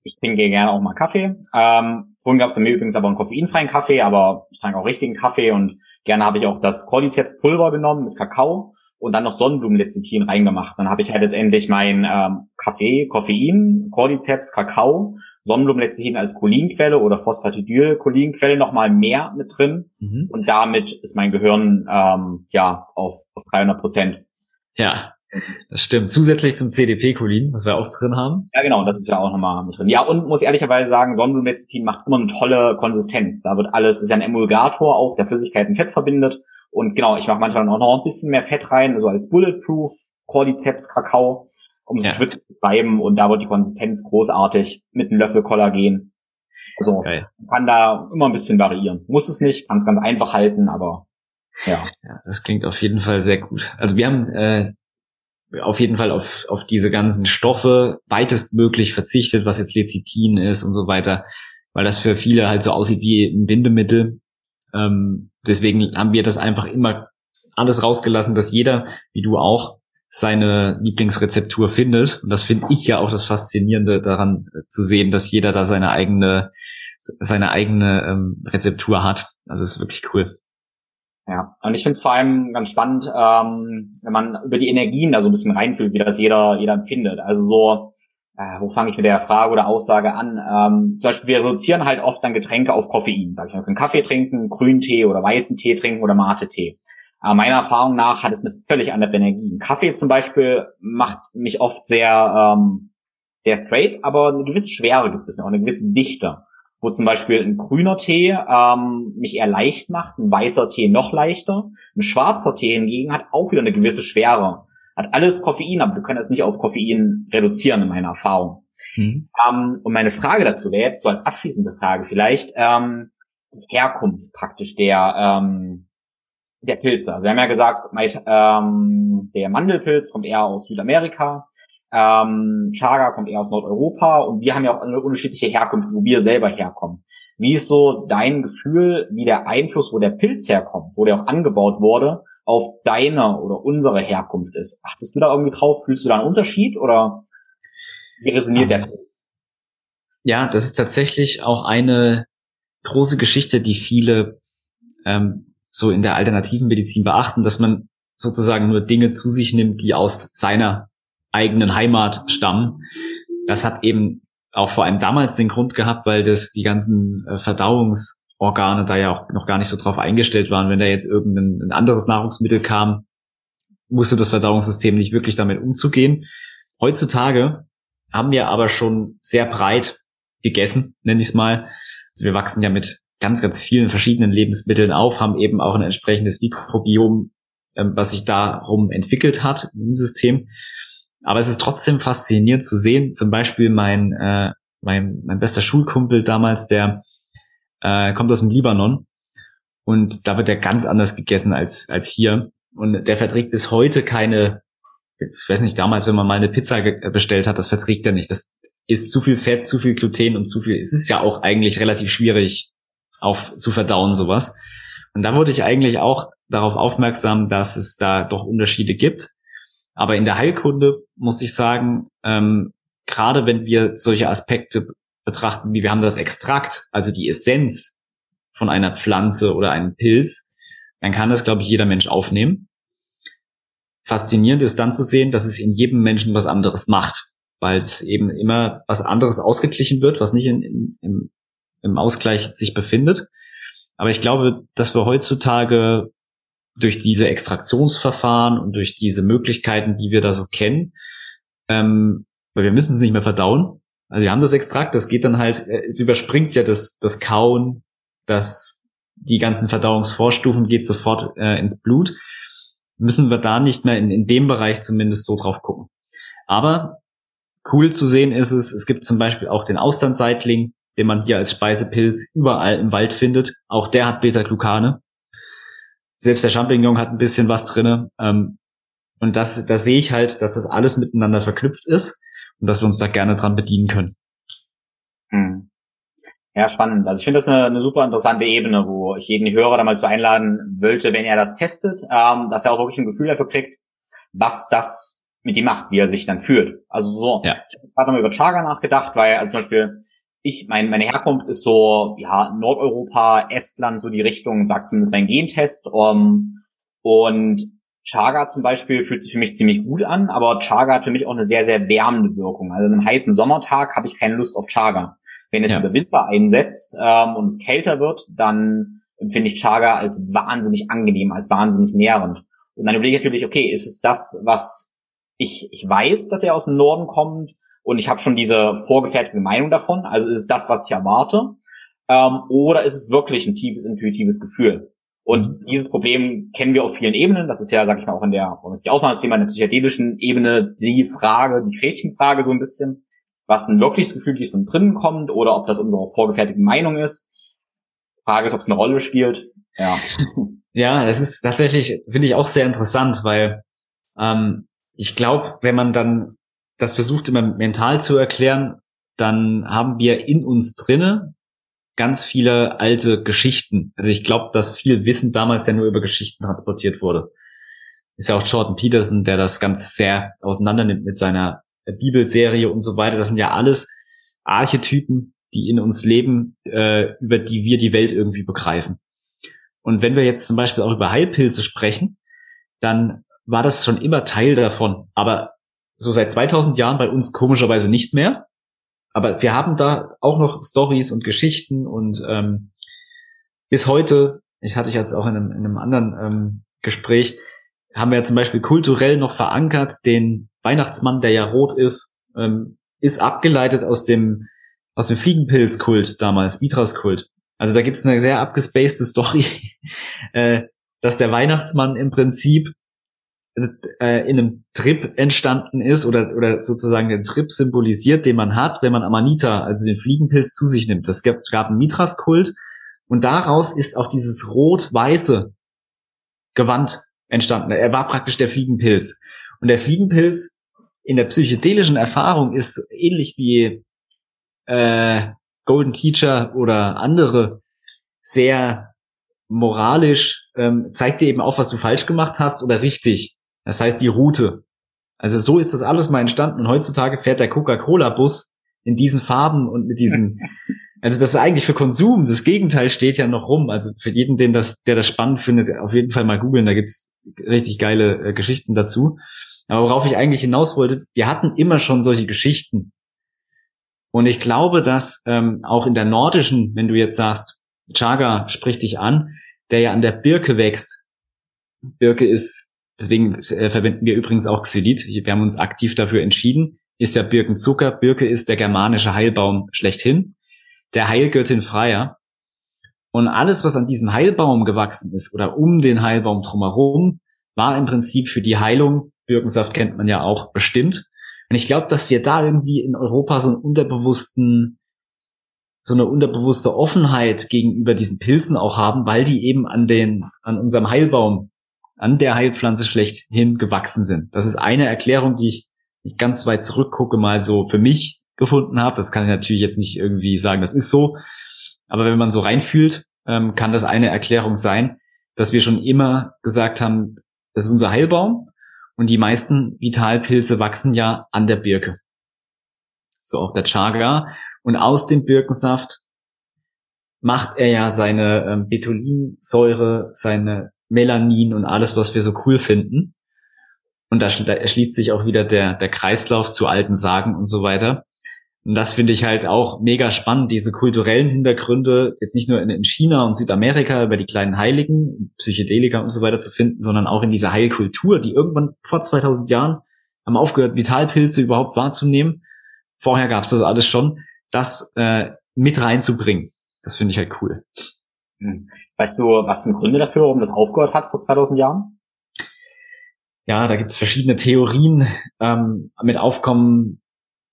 ich trinke gerne auch mal Kaffee. Ähm, vorhin gab es mir übrigens aber einen koffeinfreien Kaffee, aber ich trinke auch richtigen Kaffee und gerne habe ich auch das Cordyceps Pulver genommen mit Kakao und dann noch Sonnenblumenlecithin reingemacht. Dann habe ich halt letztendlich mein ähm, Kaffee, Koffein, Cordyceps, Kakao Sonnenblumenlecithin als Cholinquelle oder Phosphatidylcholinquelle nochmal mehr mit drin. Mhm. Und damit ist mein Gehirn ähm, ja auf, auf 300 Prozent. Ja, das stimmt. Zusätzlich zum CDP-Cholin, was wir auch drin haben. Ja, genau, das ist ja auch nochmal mit drin. Ja, und muss ehrlicherweise sagen, Sonnenblumenlecithin macht immer eine tolle Konsistenz. Da wird alles, ist ja ein Emulgator auch, der Flüssigkeiten Fett verbindet. Und genau, ich mache manchmal auch noch ein bisschen mehr Fett rein, so als Bulletproof, Cordyceps, Kakao um so ja. schwitz zu bleiben und da wird die Konsistenz großartig mit einem Löffel Kollagen. Also Geil. kann da immer ein bisschen variieren. Muss es nicht, kann es ganz einfach halten, aber ja. ja. Das klingt auf jeden Fall sehr gut. Also wir haben äh, auf jeden Fall auf, auf diese ganzen Stoffe weitestmöglich verzichtet, was jetzt Lecithin ist und so weiter, weil das für viele halt so aussieht wie ein Bindemittel. Ähm, deswegen haben wir das einfach immer alles rausgelassen, dass jeder, wie du auch, seine Lieblingsrezeptur findet. Und das finde ich ja auch das Faszinierende daran äh, zu sehen, dass jeder da seine eigene, seine eigene ähm, Rezeptur hat. Also ist wirklich cool. Ja, und ich finde es vor allem ganz spannend, ähm, wenn man über die Energien da so ein bisschen reinfühlt, wie das jeder, jeder empfindet. Also so, äh, wo fange ich mit der Frage oder Aussage an? Ähm, zum Beispiel, wir reduzieren halt oft dann Getränke auf Koffein. Sag ich, wir können Kaffee trinken, Grüntee oder weißen Tee trinken oder Mate-Tee. Aber meiner Erfahrung nach hat es eine völlig andere Energie. Kaffee zum Beispiel macht mich oft sehr, ähm, sehr straight, aber eine gewisse Schwere gibt es noch, eine gewisse Dichte. Wo zum Beispiel ein grüner Tee ähm, mich eher leicht macht, ein weißer Tee noch leichter. Ein schwarzer Tee hingegen hat auch wieder eine gewisse Schwere. Hat alles Koffein, aber wir können es nicht auf Koffein reduzieren in meiner Erfahrung. Mhm. Ähm, und meine Frage dazu wäre jetzt so als abschließende Frage vielleicht, ähm, Herkunft praktisch der, ähm, der Pilze. Also wir haben ja gesagt, ähm, der Mandelpilz kommt eher aus Südamerika, ähm, Chaga kommt eher aus Nordeuropa und wir haben ja auch unterschiedliche Herkunft, wo wir selber herkommen. Wie ist so dein Gefühl, wie der Einfluss, wo der Pilz herkommt, wo der auch angebaut wurde, auf deine oder unsere Herkunft ist? Achtest du da irgendwie drauf? Fühlst du da einen Unterschied oder wie resoniert der Pilz? Ja, das ist tatsächlich auch eine große Geschichte, die viele ähm, so in der alternativen Medizin beachten, dass man sozusagen nur Dinge zu sich nimmt, die aus seiner eigenen Heimat stammen. Das hat eben auch vor allem damals den Grund gehabt, weil das die ganzen äh, Verdauungsorgane da ja auch noch gar nicht so drauf eingestellt waren. Wenn da jetzt irgendein anderes Nahrungsmittel kam, musste das Verdauungssystem nicht wirklich damit umzugehen. Heutzutage haben wir aber schon sehr breit gegessen, nenne ich es mal. Also wir wachsen ja mit ganz, ganz vielen verschiedenen Lebensmitteln auf, haben eben auch ein entsprechendes Mikrobiom, ähm, was sich darum entwickelt hat im System. Aber es ist trotzdem faszinierend zu sehen, zum Beispiel mein, äh, mein, mein bester Schulkumpel damals, der äh, kommt aus dem Libanon und da wird er ganz anders gegessen als, als hier. Und der verträgt bis heute keine, ich weiß nicht, damals, wenn man mal eine Pizza bestellt hat, das verträgt er nicht. Das ist zu viel Fett, zu viel Gluten und zu viel. Es ist ja auch eigentlich relativ schwierig auf zu verdauen sowas. Und da wurde ich eigentlich auch darauf aufmerksam, dass es da doch Unterschiede gibt. Aber in der Heilkunde muss ich sagen, ähm, gerade wenn wir solche Aspekte betrachten, wie wir haben das Extrakt, also die Essenz von einer Pflanze oder einem Pilz, dann kann das, glaube ich, jeder Mensch aufnehmen. Faszinierend ist dann zu sehen, dass es in jedem Menschen was anderes macht, weil es eben immer was anderes ausgeglichen wird, was nicht in, in, im, im Ausgleich sich befindet. Aber ich glaube, dass wir heutzutage durch diese Extraktionsverfahren und durch diese Möglichkeiten, die wir da so kennen, ähm, weil wir müssen es nicht mehr verdauen. Also wir haben das Extrakt, das geht dann halt, äh, es überspringt ja das, das Kauen, das, die ganzen Verdauungsvorstufen geht sofort äh, ins Blut. Müssen wir da nicht mehr in, in dem Bereich zumindest so drauf gucken. Aber cool zu sehen ist es, es gibt zum Beispiel auch den Austernseitling, den man hier als Speisepilz überall im Wald findet. Auch der hat Beta-Glucane. Selbst der Champignon hat ein bisschen was drinne. Ähm, und das, da sehe ich halt, dass das alles miteinander verknüpft ist und dass wir uns da gerne dran bedienen können. Hm. Ja, spannend. Also ich finde das eine, eine, super interessante Ebene, wo ich jeden Hörer da mal zu einladen wollte, wenn er das testet, ähm, dass er auch wirklich ein Gefühl dafür kriegt, was das mit ihm macht, wie er sich dann fühlt. Also so, ja. ich habe gerade nochmal über Chaga nachgedacht, weil also zum Beispiel ich, mein, meine Herkunft ist so, ja, Nordeuropa, Estland, so die Richtung, sagt zumindest mein Gentest. Um, und Chaga zum Beispiel fühlt sich für mich ziemlich gut an, aber Chaga hat für mich auch eine sehr, sehr wärmende Wirkung. Also an einem heißen Sommertag habe ich keine Lust auf Chaga. Wenn es ja. wieder Winter einsetzt ähm, und es kälter wird, dann empfinde ich Chaga als wahnsinnig angenehm, als wahnsinnig nährend. Und dann überlege ich natürlich, okay, ist es das, was ich, ich weiß, dass er aus dem Norden kommt, und ich habe schon diese vorgefertigte Meinung davon, also ist es das, was ich erwarte, ähm, oder ist es wirklich ein tiefes intuitives Gefühl? Und dieses Problem kennen wir auf vielen Ebenen. Das ist ja, sag ich mal, auch in der, das ist die Ausnahmesthema in der psychedelischen Ebene, die Frage, die Gretchenfrage so ein bisschen, was ein wirkliches Gefühl, die von drinnen kommt, oder ob das unsere vorgefertigte Meinung ist. Frage ist, ob es eine Rolle spielt. Ja. Ja, es ist tatsächlich, finde ich auch sehr interessant, weil ähm, ich glaube, wenn man dann das versucht immer mental zu erklären, dann haben wir in uns drinne ganz viele alte Geschichten. Also ich glaube, dass viel Wissen damals ja nur über Geschichten transportiert wurde. Ist ja auch Jordan Peterson, der das ganz sehr auseinander nimmt mit seiner Bibelserie und so weiter. Das sind ja alles Archetypen, die in uns leben, äh, über die wir die Welt irgendwie begreifen. Und wenn wir jetzt zum Beispiel auch über Heilpilze sprechen, dann war das schon immer Teil davon. Aber so seit 2000 Jahren bei uns komischerweise nicht mehr. Aber wir haben da auch noch Stories und Geschichten und ähm, bis heute, ich hatte ich jetzt auch in einem, in einem anderen ähm, Gespräch, haben wir zum Beispiel kulturell noch verankert, den Weihnachtsmann, der ja rot ist, ähm, ist abgeleitet aus dem aus dem Fliegenpilzkult damals, Mithras-Kult. Also da gibt's eine sehr abgespacede Story, äh, dass der Weihnachtsmann im Prinzip äh, in einem Trip entstanden ist oder, oder sozusagen den Trip symbolisiert, den man hat, wenn man Amanita, also den Fliegenpilz, zu sich nimmt. Das gab, gab einen Mithras-Kult Und daraus ist auch dieses rot-weiße Gewand entstanden. Er war praktisch der Fliegenpilz. Und der Fliegenpilz in der psychedelischen Erfahrung ist ähnlich wie äh, Golden Teacher oder andere sehr moralisch, ähm, zeigt dir eben auch, was du falsch gemacht hast oder richtig. Das heißt die Route. Also so ist das alles mal entstanden und heutzutage fährt der Coca-Cola-Bus in diesen Farben und mit diesen, also das ist eigentlich für Konsum, das Gegenteil steht ja noch rum. Also für jeden, den das, der das spannend findet, auf jeden Fall mal googeln, da gibt's richtig geile äh, Geschichten dazu. Aber worauf ich eigentlich hinaus wollte, wir hatten immer schon solche Geschichten. Und ich glaube, dass ähm, auch in der nordischen, wenn du jetzt sagst, Chaga spricht dich an, der ja an der Birke wächst. Birke ist, deswegen äh, verwenden wir übrigens auch Xylit. Wir haben uns aktiv dafür entschieden. Ist ja Birkenzucker. Birke ist der germanische Heilbaum schlechthin. Der Heilgöttin Freier. Und alles, was an diesem Heilbaum gewachsen ist oder um den Heilbaum drumherum, war im Prinzip für die Heilung, Birkensaft kennt man ja auch, bestimmt. Und ich glaube, dass wir da irgendwie in Europa so einen unterbewussten so eine unterbewusste Offenheit gegenüber diesen Pilzen auch haben, weil die eben an den, an unserem Heilbaum, an der Heilpflanze schlechthin gewachsen sind. Das ist eine Erklärung, die ich nicht ganz weit zurückgucke, mal so für mich gefunden habe. Das kann ich natürlich jetzt nicht irgendwie sagen, das ist so. Aber wenn man so reinfühlt, ähm, kann das eine Erklärung sein, dass wir schon immer gesagt haben, das ist unser Heilbaum und die meisten Vitalpilze wachsen ja an der Birke so auch der Chaga. Und aus dem Birkensaft macht er ja seine ähm, Betulinsäure, seine Melanin und alles, was wir so cool finden. Und da, da erschließt sich auch wieder der, der Kreislauf zu alten Sagen und so weiter. Und das finde ich halt auch mega spannend, diese kulturellen Hintergründe, jetzt nicht nur in, in, China und Südamerika über die kleinen Heiligen, Psychedelika und so weiter zu finden, sondern auch in dieser Heilkultur, die irgendwann vor 2000 Jahren haben aufgehört, Vitalpilze überhaupt wahrzunehmen vorher gab es das alles schon, das äh, mit reinzubringen. Das finde ich halt cool. Weißt du, was sind Gründe dafür, warum das aufgehört hat vor 2000 Jahren? Ja, da gibt es verschiedene Theorien ähm, mit Aufkommen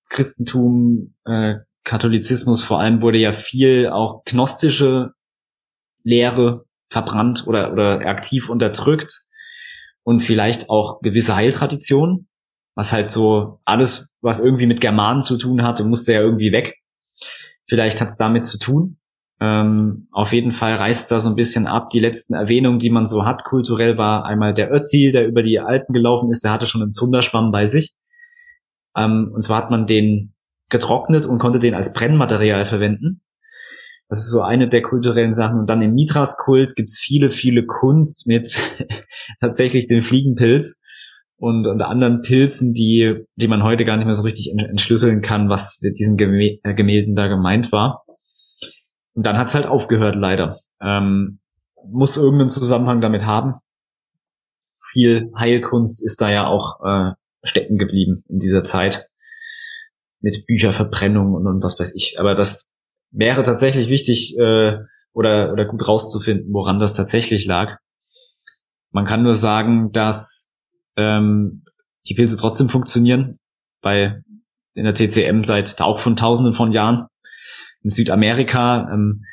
Christentum, äh, Katholizismus vor allem wurde ja viel auch gnostische Lehre verbrannt oder, oder aktiv unterdrückt und vielleicht auch gewisse Heiltraditionen was halt so alles, was irgendwie mit Germanen zu tun hatte, musste ja irgendwie weg. Vielleicht hat es damit zu tun. Ähm, auf jeden Fall reißt da so ein bisschen ab. Die letzten Erwähnungen, die man so hat, kulturell war einmal der Ötzi, der über die Alpen gelaufen ist, der hatte schon einen Zunderschwamm bei sich. Ähm, und zwar hat man den getrocknet und konnte den als Brennmaterial verwenden. Das ist so eine der kulturellen Sachen. Und dann im Mitras-Kult gibt's viele, viele Kunst mit tatsächlich den Fliegenpilz und, und anderen Pilzen, die, die man heute gar nicht mehr so richtig entschlüsseln kann, was mit diesen äh, Gemälden da gemeint war. Und dann hat's halt aufgehört, leider. Ähm, muss irgendeinen Zusammenhang damit haben. Viel Heilkunst ist da ja auch äh, stecken geblieben in dieser Zeit. Mit Bücherverbrennung und, und was weiß ich. Aber das wäre tatsächlich wichtig äh, oder, oder gut rauszufinden, woran das tatsächlich lag. Man kann nur sagen, dass ähm, die Pilze trotzdem funktionieren, bei in der TCM seit auch von Tausenden von Jahren. In Südamerika, ähm,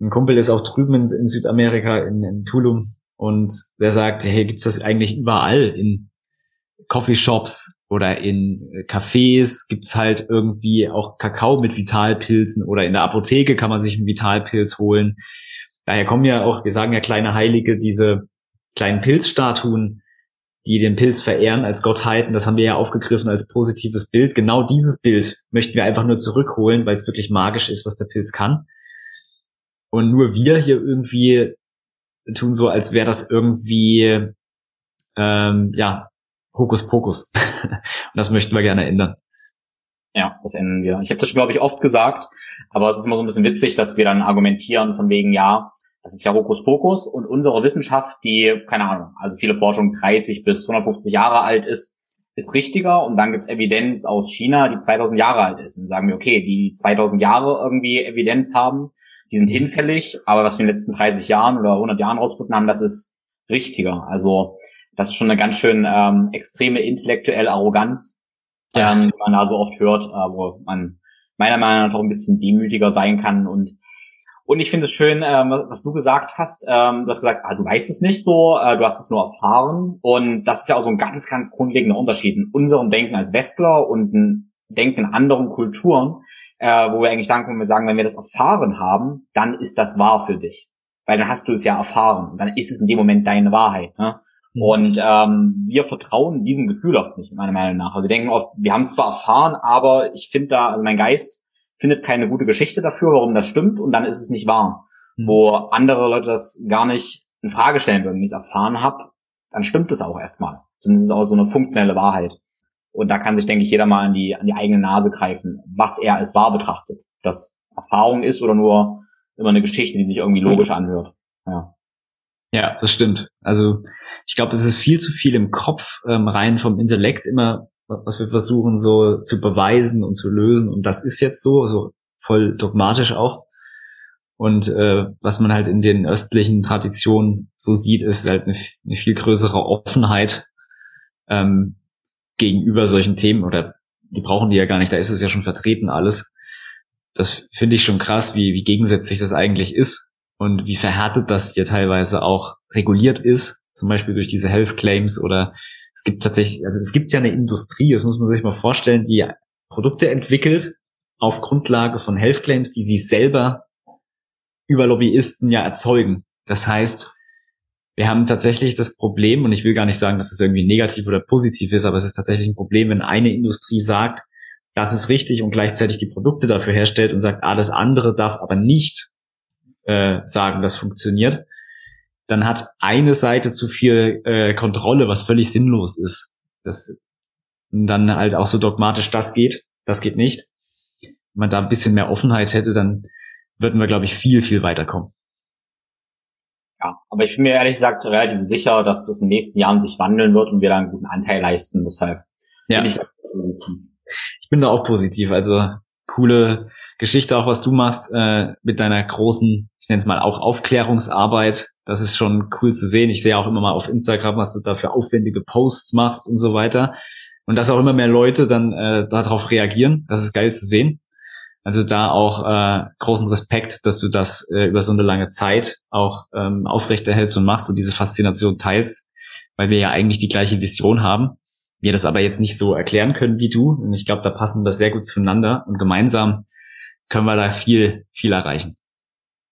ein Kumpel ist auch drüben in, in Südamerika, in, in Tulum, und der sagt, hey, gibt's das eigentlich überall in Coffeeshops oder in Cafés? Gibt's halt irgendwie auch Kakao mit Vitalpilzen oder in der Apotheke kann man sich einen Vitalpilz holen. Daher kommen ja auch, wir sagen ja kleine Heilige, diese kleinen Pilzstatuen, die den Pilz verehren als Gottheiten. Das haben wir ja aufgegriffen als positives Bild. Genau dieses Bild möchten wir einfach nur zurückholen, weil es wirklich magisch ist, was der Pilz kann. Und nur wir hier irgendwie tun so, als wäre das irgendwie ähm, ja Hokuspokus. Und das möchten wir gerne ändern. Ja, das ändern wir. Ich habe das schon, glaube ich, oft gesagt, aber es ist immer so ein bisschen witzig, dass wir dann argumentieren von wegen, ja, das ist ja Hokuspokus und unsere Wissenschaft, die, keine Ahnung, also viele Forschung 30 bis 150 Jahre alt ist, ist richtiger und dann gibt's Evidenz aus China, die 2000 Jahre alt ist. Und sagen wir, okay, die 2000 Jahre irgendwie Evidenz haben, die sind hinfällig, aber was wir in den letzten 30 Jahren oder 100 Jahren rausgefunden haben, das ist richtiger. Also das ist schon eine ganz schön ähm, extreme intellektuelle Arroganz, ähm, die man da so oft hört, äh, wo man meiner Meinung nach auch ein bisschen demütiger sein kann und Und ich finde es schön, ähm, was du gesagt hast. Ähm, du hast gesagt, ah, du weißt es nicht so, äh, du hast es nur erfahren. Und das ist ja auch so ein ganz, ganz grundlegender Unterschied in unserem Denken als Westler und ein Denken in anderen Kulturen, äh, wo wir eigentlich sagen, wenn wir sagen, wenn wir das erfahren haben, dann ist das wahr für dich. Weil dann hast du es ja erfahren. Und dann ist es in dem Moment deine Wahrheit. Ne? Mhm. Und ähm, wir vertrauen diesem Gefühl oft nicht, meiner Meinung nach. Also wir denken oft, wir haben es zwar erfahren, aber ich finde da, also mein Geist findet keine gute Geschichte dafür, warum das stimmt, und dann ist es nicht wahr. Mhm. Wo andere Leute das gar nicht in Frage stellen würden. Wenn ich es erfahren habe, dann stimmt es auch erstmal. Sonst ist es auch so eine funktionelle Wahrheit. Und da kann sich, denke ich, jeder mal an die, an die eigene Nase greifen, was er als wahr betrachtet. Das Erfahrung ist oder nur immer eine Geschichte, die sich irgendwie logisch anhört. Ja. Ja, das stimmt. Also ich glaube, es ist viel zu viel im Kopf ähm, rein vom Intellekt immer was wir versuchen so zu beweisen und zu lösen. Und das ist jetzt so, so voll dogmatisch auch. Und äh, was man halt in den östlichen Traditionen so sieht, ist halt eine, eine viel größere Offenheit ähm, gegenüber solchen Themen. Oder die brauchen die ja gar nicht, da ist es ja schon vertreten alles. Das finde ich schon krass, wie, wie gegensätzlich das eigentlich ist und wie verhärtet das hier teilweise auch reguliert ist, zum Beispiel durch diese Health Claims oder es gibt tatsächlich, also es gibt ja eine Industrie, das muss man sich mal vorstellen, die Produkte entwickelt auf Grundlage von Health Claims, die sie selber über Lobbyisten ja erzeugen. Das heißt, wir haben tatsächlich das Problem, und ich will gar nicht sagen, dass es irgendwie negativ oder positiv ist, aber es ist tatsächlich ein Problem, wenn eine Industrie sagt, das ist richtig und gleichzeitig die Produkte dafür herstellt und sagt, alles andere darf aber nicht äh, sagen, das funktioniert, dann hat eine Seite zu viel äh, Kontrolle, was völlig sinnlos ist. Das dann halt auch so dogmatisch, das geht, das geht nicht. Wenn man da ein bisschen mehr Offenheit hätte, dann würden wir, glaube ich, viel, viel weiterkommen. Ja, aber ich bin mir ehrlich gesagt relativ sicher, dass das in den nächsten Jahren sich wandeln wird und wir da einen guten Anteil leisten. Deshalb ja. bin ich, ich bin da auch positiv. Also coole Geschichte auch, was du machst äh, mit deiner großen, ich nenne es mal auch Aufklärungsarbeit. Das ist schon cool zu sehen. Ich sehe auch immer mal auf Instagram, was du da für aufwendige Posts machst und so weiter. Und dass auch immer mehr Leute dann äh, darauf reagieren. Das ist geil zu sehen. Also da auch äh, großen Respekt, dass du das äh, über so eine lange Zeit auch ähm, aufrechterhältst und machst und diese Faszination teilst, weil wir ja eigentlich die gleiche Vision haben wir das aber jetzt nicht so erklären können wie du. Und ich glaube, da passen wir sehr gut zueinander und gemeinsam können wir da viel, viel erreichen.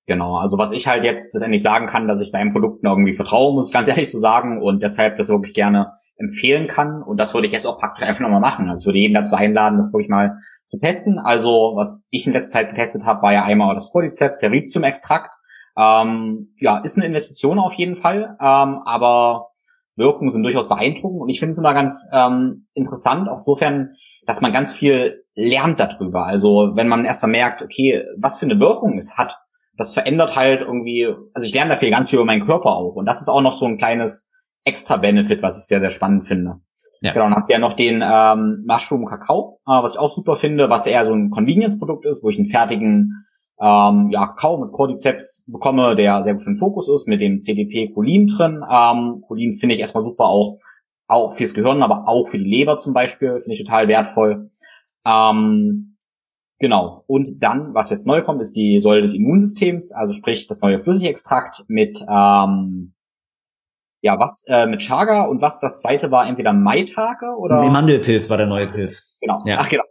Genau, also was ich halt jetzt letztendlich sagen kann, dass ich deinen Produkten irgendwie vertraue, muss ich ganz ehrlich so sagen und deshalb das wirklich gerne empfehlen kann und das würde ich jetzt auch praktisch einfach nochmal machen. Also ich würde jeden dazu einladen, das wirklich mal zu testen. Also was ich in letzter Zeit getestet habe, war ja einmal das Cordyceps Seritium-Extrakt. Ähm, ja, ist eine Investition auf jeden Fall, ähm, aber Wirkungen sind durchaus beeindruckend und ich finde es immer ganz ähm, interessant, auch sofern, dass man ganz viel lernt darüber. Also wenn man erst mal merkt, okay, was für eine Wirkung es hat, das verändert halt irgendwie, also ich lerne dafür ganz viel über meinen Körper auch und das ist auch noch so ein kleines extra Benefit, was ich sehr, sehr spannend finde. Ja. Genau, dann habt ihr ja noch den ähm, Mushroom Kakao, äh, was ich auch super finde, was eher so ein Convenience-Produkt ist, wo ich einen fertigen ähm, ja, Kakao mit Cordyceps bekomme, der sehr gut für den Fokus ist, mit dem CDP Cholin drin. Ähm, Cholin finde ich erstmal super auch, auch fürs Gehirn, aber auch für die Leber zum Beispiel, finde ich total wertvoll. Ähm, genau. Und dann, was jetzt neu kommt, ist die Säule des Immunsystems, also sprich das neue Flüssigextrakt mit ähm, ja, was äh, mit Chaga und was das zweite war, entweder Maitake oder. Nee, Mandelpilz war der neue Pilz. Genau. Ja. Ach genau,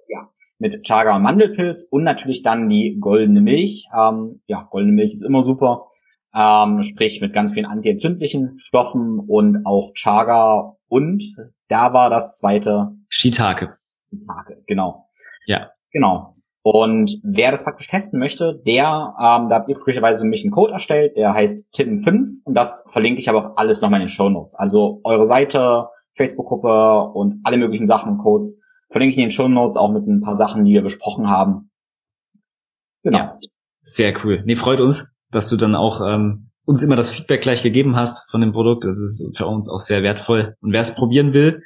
mit Chaga und Mandelpilz und natürlich dann die goldene Milch. Ähm, ja, goldene Milch ist immer super. Ähm, sprich mit ganz vielen antientzündlichen Stoffen und auch Chaga und da war das zweite Shiitake. Shiitake, genau. Ja. Genau. Und wer das praktisch testen möchte, der, ähm, da habt ihr glücklicherweise für mich einen Code erstellt, der heißt Tim5 und das verlinke ich aber auch alles nochmal in den Show Notes. Also eure Seite, Facebook-Gruppe und alle möglichen Sachen und Codes verlinke ich in den Show Notes auch mit ein paar Sachen, die wir besprochen haben. Genau. Ja, sehr cool. Nee, freut uns, dass du dann auch ähm, uns immer das Feedback gleich gegeben hast von dem Produkt. Das ist für uns auch sehr wertvoll. Und wer es probieren will,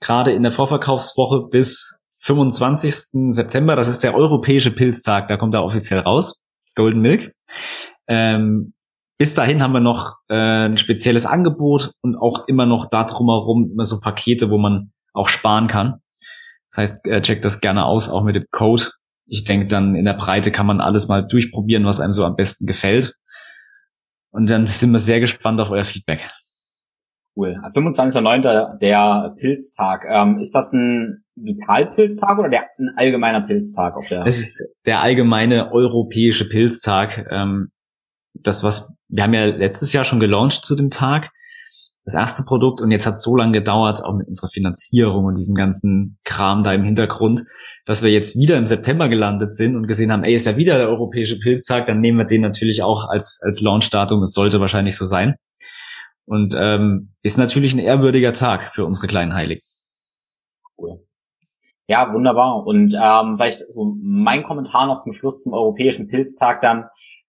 gerade in der Vorverkaufswoche bis 25. September, das ist der europäische Pilztag, da kommt er offiziell raus, Golden Milk. Ähm, bis dahin haben wir noch äh, ein spezielles Angebot und auch immer noch da drumherum immer so Pakete, wo man auch sparen kann. Das heißt, äh, checkt das gerne aus, auch mit dem Code. ich denke, dann in der Breite kann man alles mal durchprobieren, was einem so am besten gefällt. Und dann sind wir sehr gespannt auf euer Feedback. Cool. 25.09. der Pilztag. Ähm, ist das ein Vitalpilztag oder der, ein allgemeiner Pilztag? Auf der es ist der allgemeine europäische Pilztag. Ähm, das, was wir haben ja letztes Jahr schon gelauncht zu dem Tag das erste Produkt und jetzt hat es so lange gedauert, auch mit unserer Finanzierung und diesem ganzen Kram da im Hintergrund, dass wir jetzt wieder im September gelandet sind und gesehen haben, ey, ist ja wieder der Europäische Pilztag, dann nehmen wir den natürlich auch als, als Launchdatum. Es sollte wahrscheinlich so sein. Und ähm, ist natürlich ein ehrwürdiger Tag für unsere kleinen Heiligen. Cool. Ja, wunderbar. Und ähm, vielleicht so mein Kommentar noch zum Schluss zum Europäischen Pilztag dann.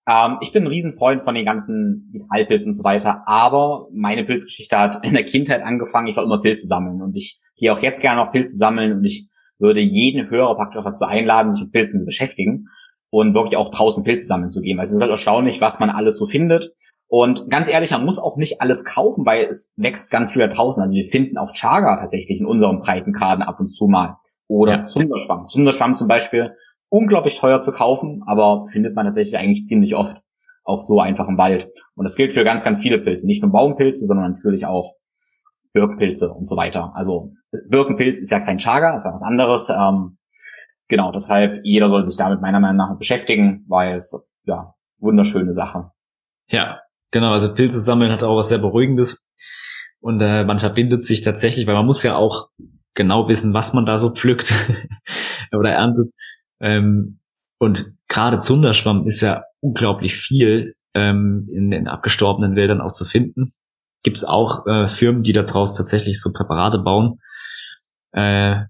Ähm, ich bin ein Riesenfreund von den ganzen Vitalpilzen und so weiter, aber meine Pilzgeschichte hat in der Kindheit angefangen. Ich wollte immer Pilze sammeln und ich gehe auch jetzt gerne noch Pilze sammeln und ich würde jeden Hörer praktisch dazu einladen, sich mit Pilzen zu beschäftigen und wirklich auch draußen Pilze sammeln zu gehen. Weil es ist halt erstaunlich, was man alles so findet. Und ganz ehrlich, man muss auch nicht alles kaufen, weil es wächst ganz viel da draußen. Also wir finden auch Chaga tatsächlich in unserem Breitengraden ab und zu mal. Oder ja. Zunderschwamm. Zunderschwamm zum Beispiel unglaublich teuer zu kaufen, aber findet man tatsächlich eigentlich ziemlich oft auch so einfach im Wald. Und das gilt für ganz, ganz viele Pilze. Nicht nur Baumpilze, sondern natürlich auch Birkenpilze und so weiter. Also Birkenpilz ist ja kein Chaga, ist ja was anderes. Ähm, genau, deshalb jeder soll sich damit meiner Meinung nach beschäftigen, weil es ja wunderschöne Sache. Ja, genau. Also Pilze sammeln hat auch was sehr Beruhigendes und äh, man verbindet sich tatsächlich, weil man muss ja auch genau wissen, was man da so pflückt oder erntet. Ähm, und gerade Zunderschwamm ist ja unglaublich viel ähm, in den abgestorbenen Wäldern auch zu finden. Gibt es auch äh, Firmen, die da draus tatsächlich so Präparate bauen. Äh,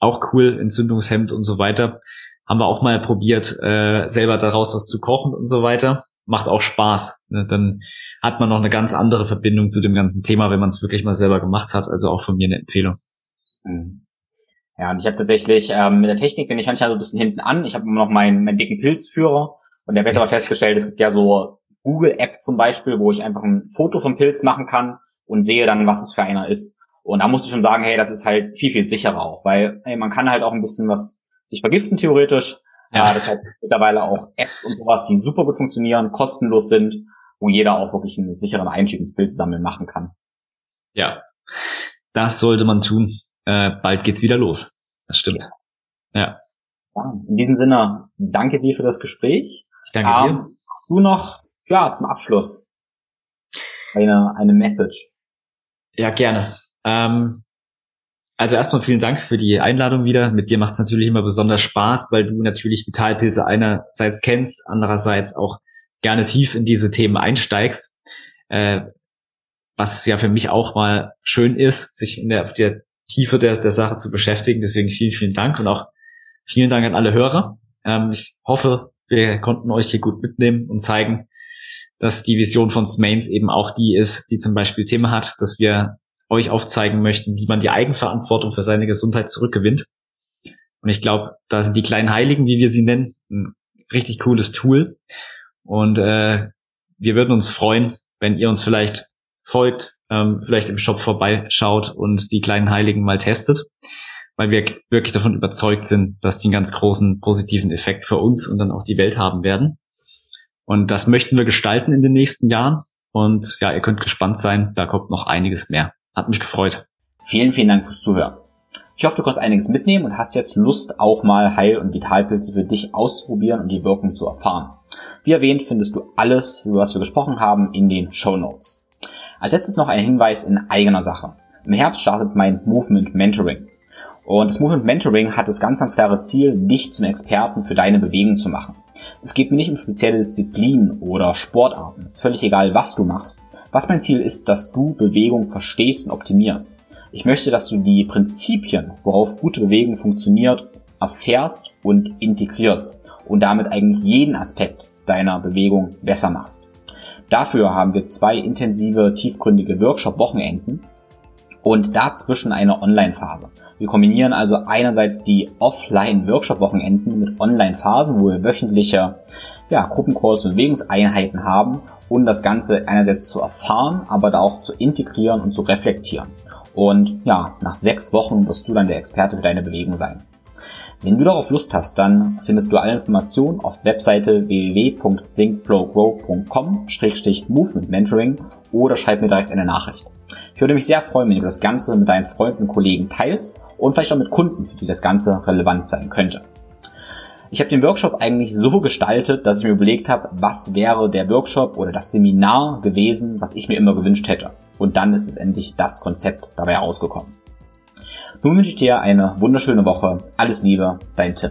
auch cool, Entzündungshemd und so weiter. Haben wir auch mal probiert, äh, selber daraus was zu kochen und so weiter. Macht auch Spaß. Ne? Dann hat man noch eine ganz andere Verbindung zu dem ganzen Thema, wenn man es wirklich mal selber gemacht hat. Also auch von mir eine Empfehlung. Mhm. Ja, und ich habe tatsächlich, ähm, mit der Technik bin ich manchmal so ein bisschen hinten an. Ich habe immer noch meinen, meinen dicken Pilzführer und der habe jetzt aber festgestellt, es gibt ja so Google-App zum Beispiel, wo ich einfach ein Foto vom Pilz machen kann und sehe dann, was es für einer ist. Und da musste ich schon sagen, hey, das ist halt viel, viel sicherer auch, weil hey, man kann halt auch ein bisschen was sich vergiften theoretisch. Ja, das hat mittlerweile auch Apps und sowas, die super gut funktionieren, kostenlos sind, wo jeder auch wirklich einen sicheren Einstieg ins Bildsammeln machen kann. Ja, das sollte man tun äh, bald geht's wieder los. Das stimmt. Ja. ja. In diesem Sinne, danke dir für das Gespräch. Ich danke ähm, dir. Hast du noch, ja, zum Abschluss eine, eine Message? Ja, gerne. Ähm, also erstmal vielen Dank für die Einladung wieder. Mit dir macht es natürlich immer besonders Spaß, weil du natürlich Vitalpilze einerseits kennst, andererseits auch gerne tief in diese Themen einsteigst. Äh, was ja für mich auch mal schön ist, sich in der, auf der tiefer der, der Sache zu beschäftigen. Deswegen vielen, vielen Dank und auch vielen Dank an alle Hörer. Ähm, ich hoffe, wir konnten euch hier gut mitnehmen und zeigen, dass die Vision von Smains eben auch die ist, die zum Beispiel Thema hat, dass wir euch aufzeigen möchten, wie man die Eigenverantwortung für seine Gesundheit zurückgewinnt. Und ich glaube, da sind die kleinen Heiligen, wie wir sie nennen, ein richtig cooles Tool. Und äh, wir würden uns freuen, wenn ihr uns vielleicht folgt, ähm, vielleicht im Shop vorbeischaut und die kleinen Heiligen mal testet, weil wir wirklich davon überzeugt sind, dass die einen ganz großen positiven Effekt für uns und dann auch die Welt haben werden. Und das möchten wir gestalten in den nächsten Jahren. Und ja, ihr könnt gespannt sein, da kommt noch einiges mehr. Hat mich gefreut. Vielen, vielen Dank fürs Zuhören. Ich hoffe, du kannst einiges mitnehmen und hast jetzt Lust, auch mal Heil- und Vitalpilze für dich auszuprobieren und die Wirkung zu erfahren. Wie erwähnt, findest du alles, über was wir gesprochen haben, in den Show Notes. Als letztes noch ein Hinweis in eigener Sache. Im Herbst startet mein Movement Mentoring. Und das Movement Mentoring hat das ganz, ganz klare Ziel, dich zum Experten für deine Bewegung zu machen. Es geht mir nicht um spezielle Disziplinen oder Sportarten. Es ist völlig egal, was du machst. Was mein Ziel ist, dass du Bewegung verstehst und optimierst. Ich möchte, dass du die Prinzipien, worauf gute Bewegung funktioniert, erfährst und integrierst und damit eigentlich jeden Aspekt deiner Bewegung besser machst. Dafür haben wir zwei intensive, tiefgründige Workshop-Wochenenden und dazwischen eine Online-Phase. Wir kombinieren also einerseits die Offline-Workshop-Wochenenden mit Online-Phasen, wo wir wöchentliche ja, Gruppencalls und Bewegungseinheiten haben, um das Ganze einerseits zu erfahren, aber da auch zu integrieren und zu reflektieren. Und ja, nach sechs Wochen wirst du dann der Experte für deine Bewegung sein. Wenn du darauf Lust hast, dann findest du alle Informationen auf Webseite www.blinkflowgrow.com-movement mentoring oder schreib mir direkt eine Nachricht. Ich würde mich sehr freuen, wenn du das Ganze mit deinen Freunden und Kollegen teilst und vielleicht auch mit Kunden, für die das Ganze relevant sein könnte. Ich habe den Workshop eigentlich so gestaltet, dass ich mir überlegt habe, was wäre der Workshop oder das Seminar gewesen, was ich mir immer gewünscht hätte. Und dann ist es endlich das Konzept dabei rausgekommen. Nun wünsche ich dir eine wunderschöne Woche. Alles Liebe, dein Tim.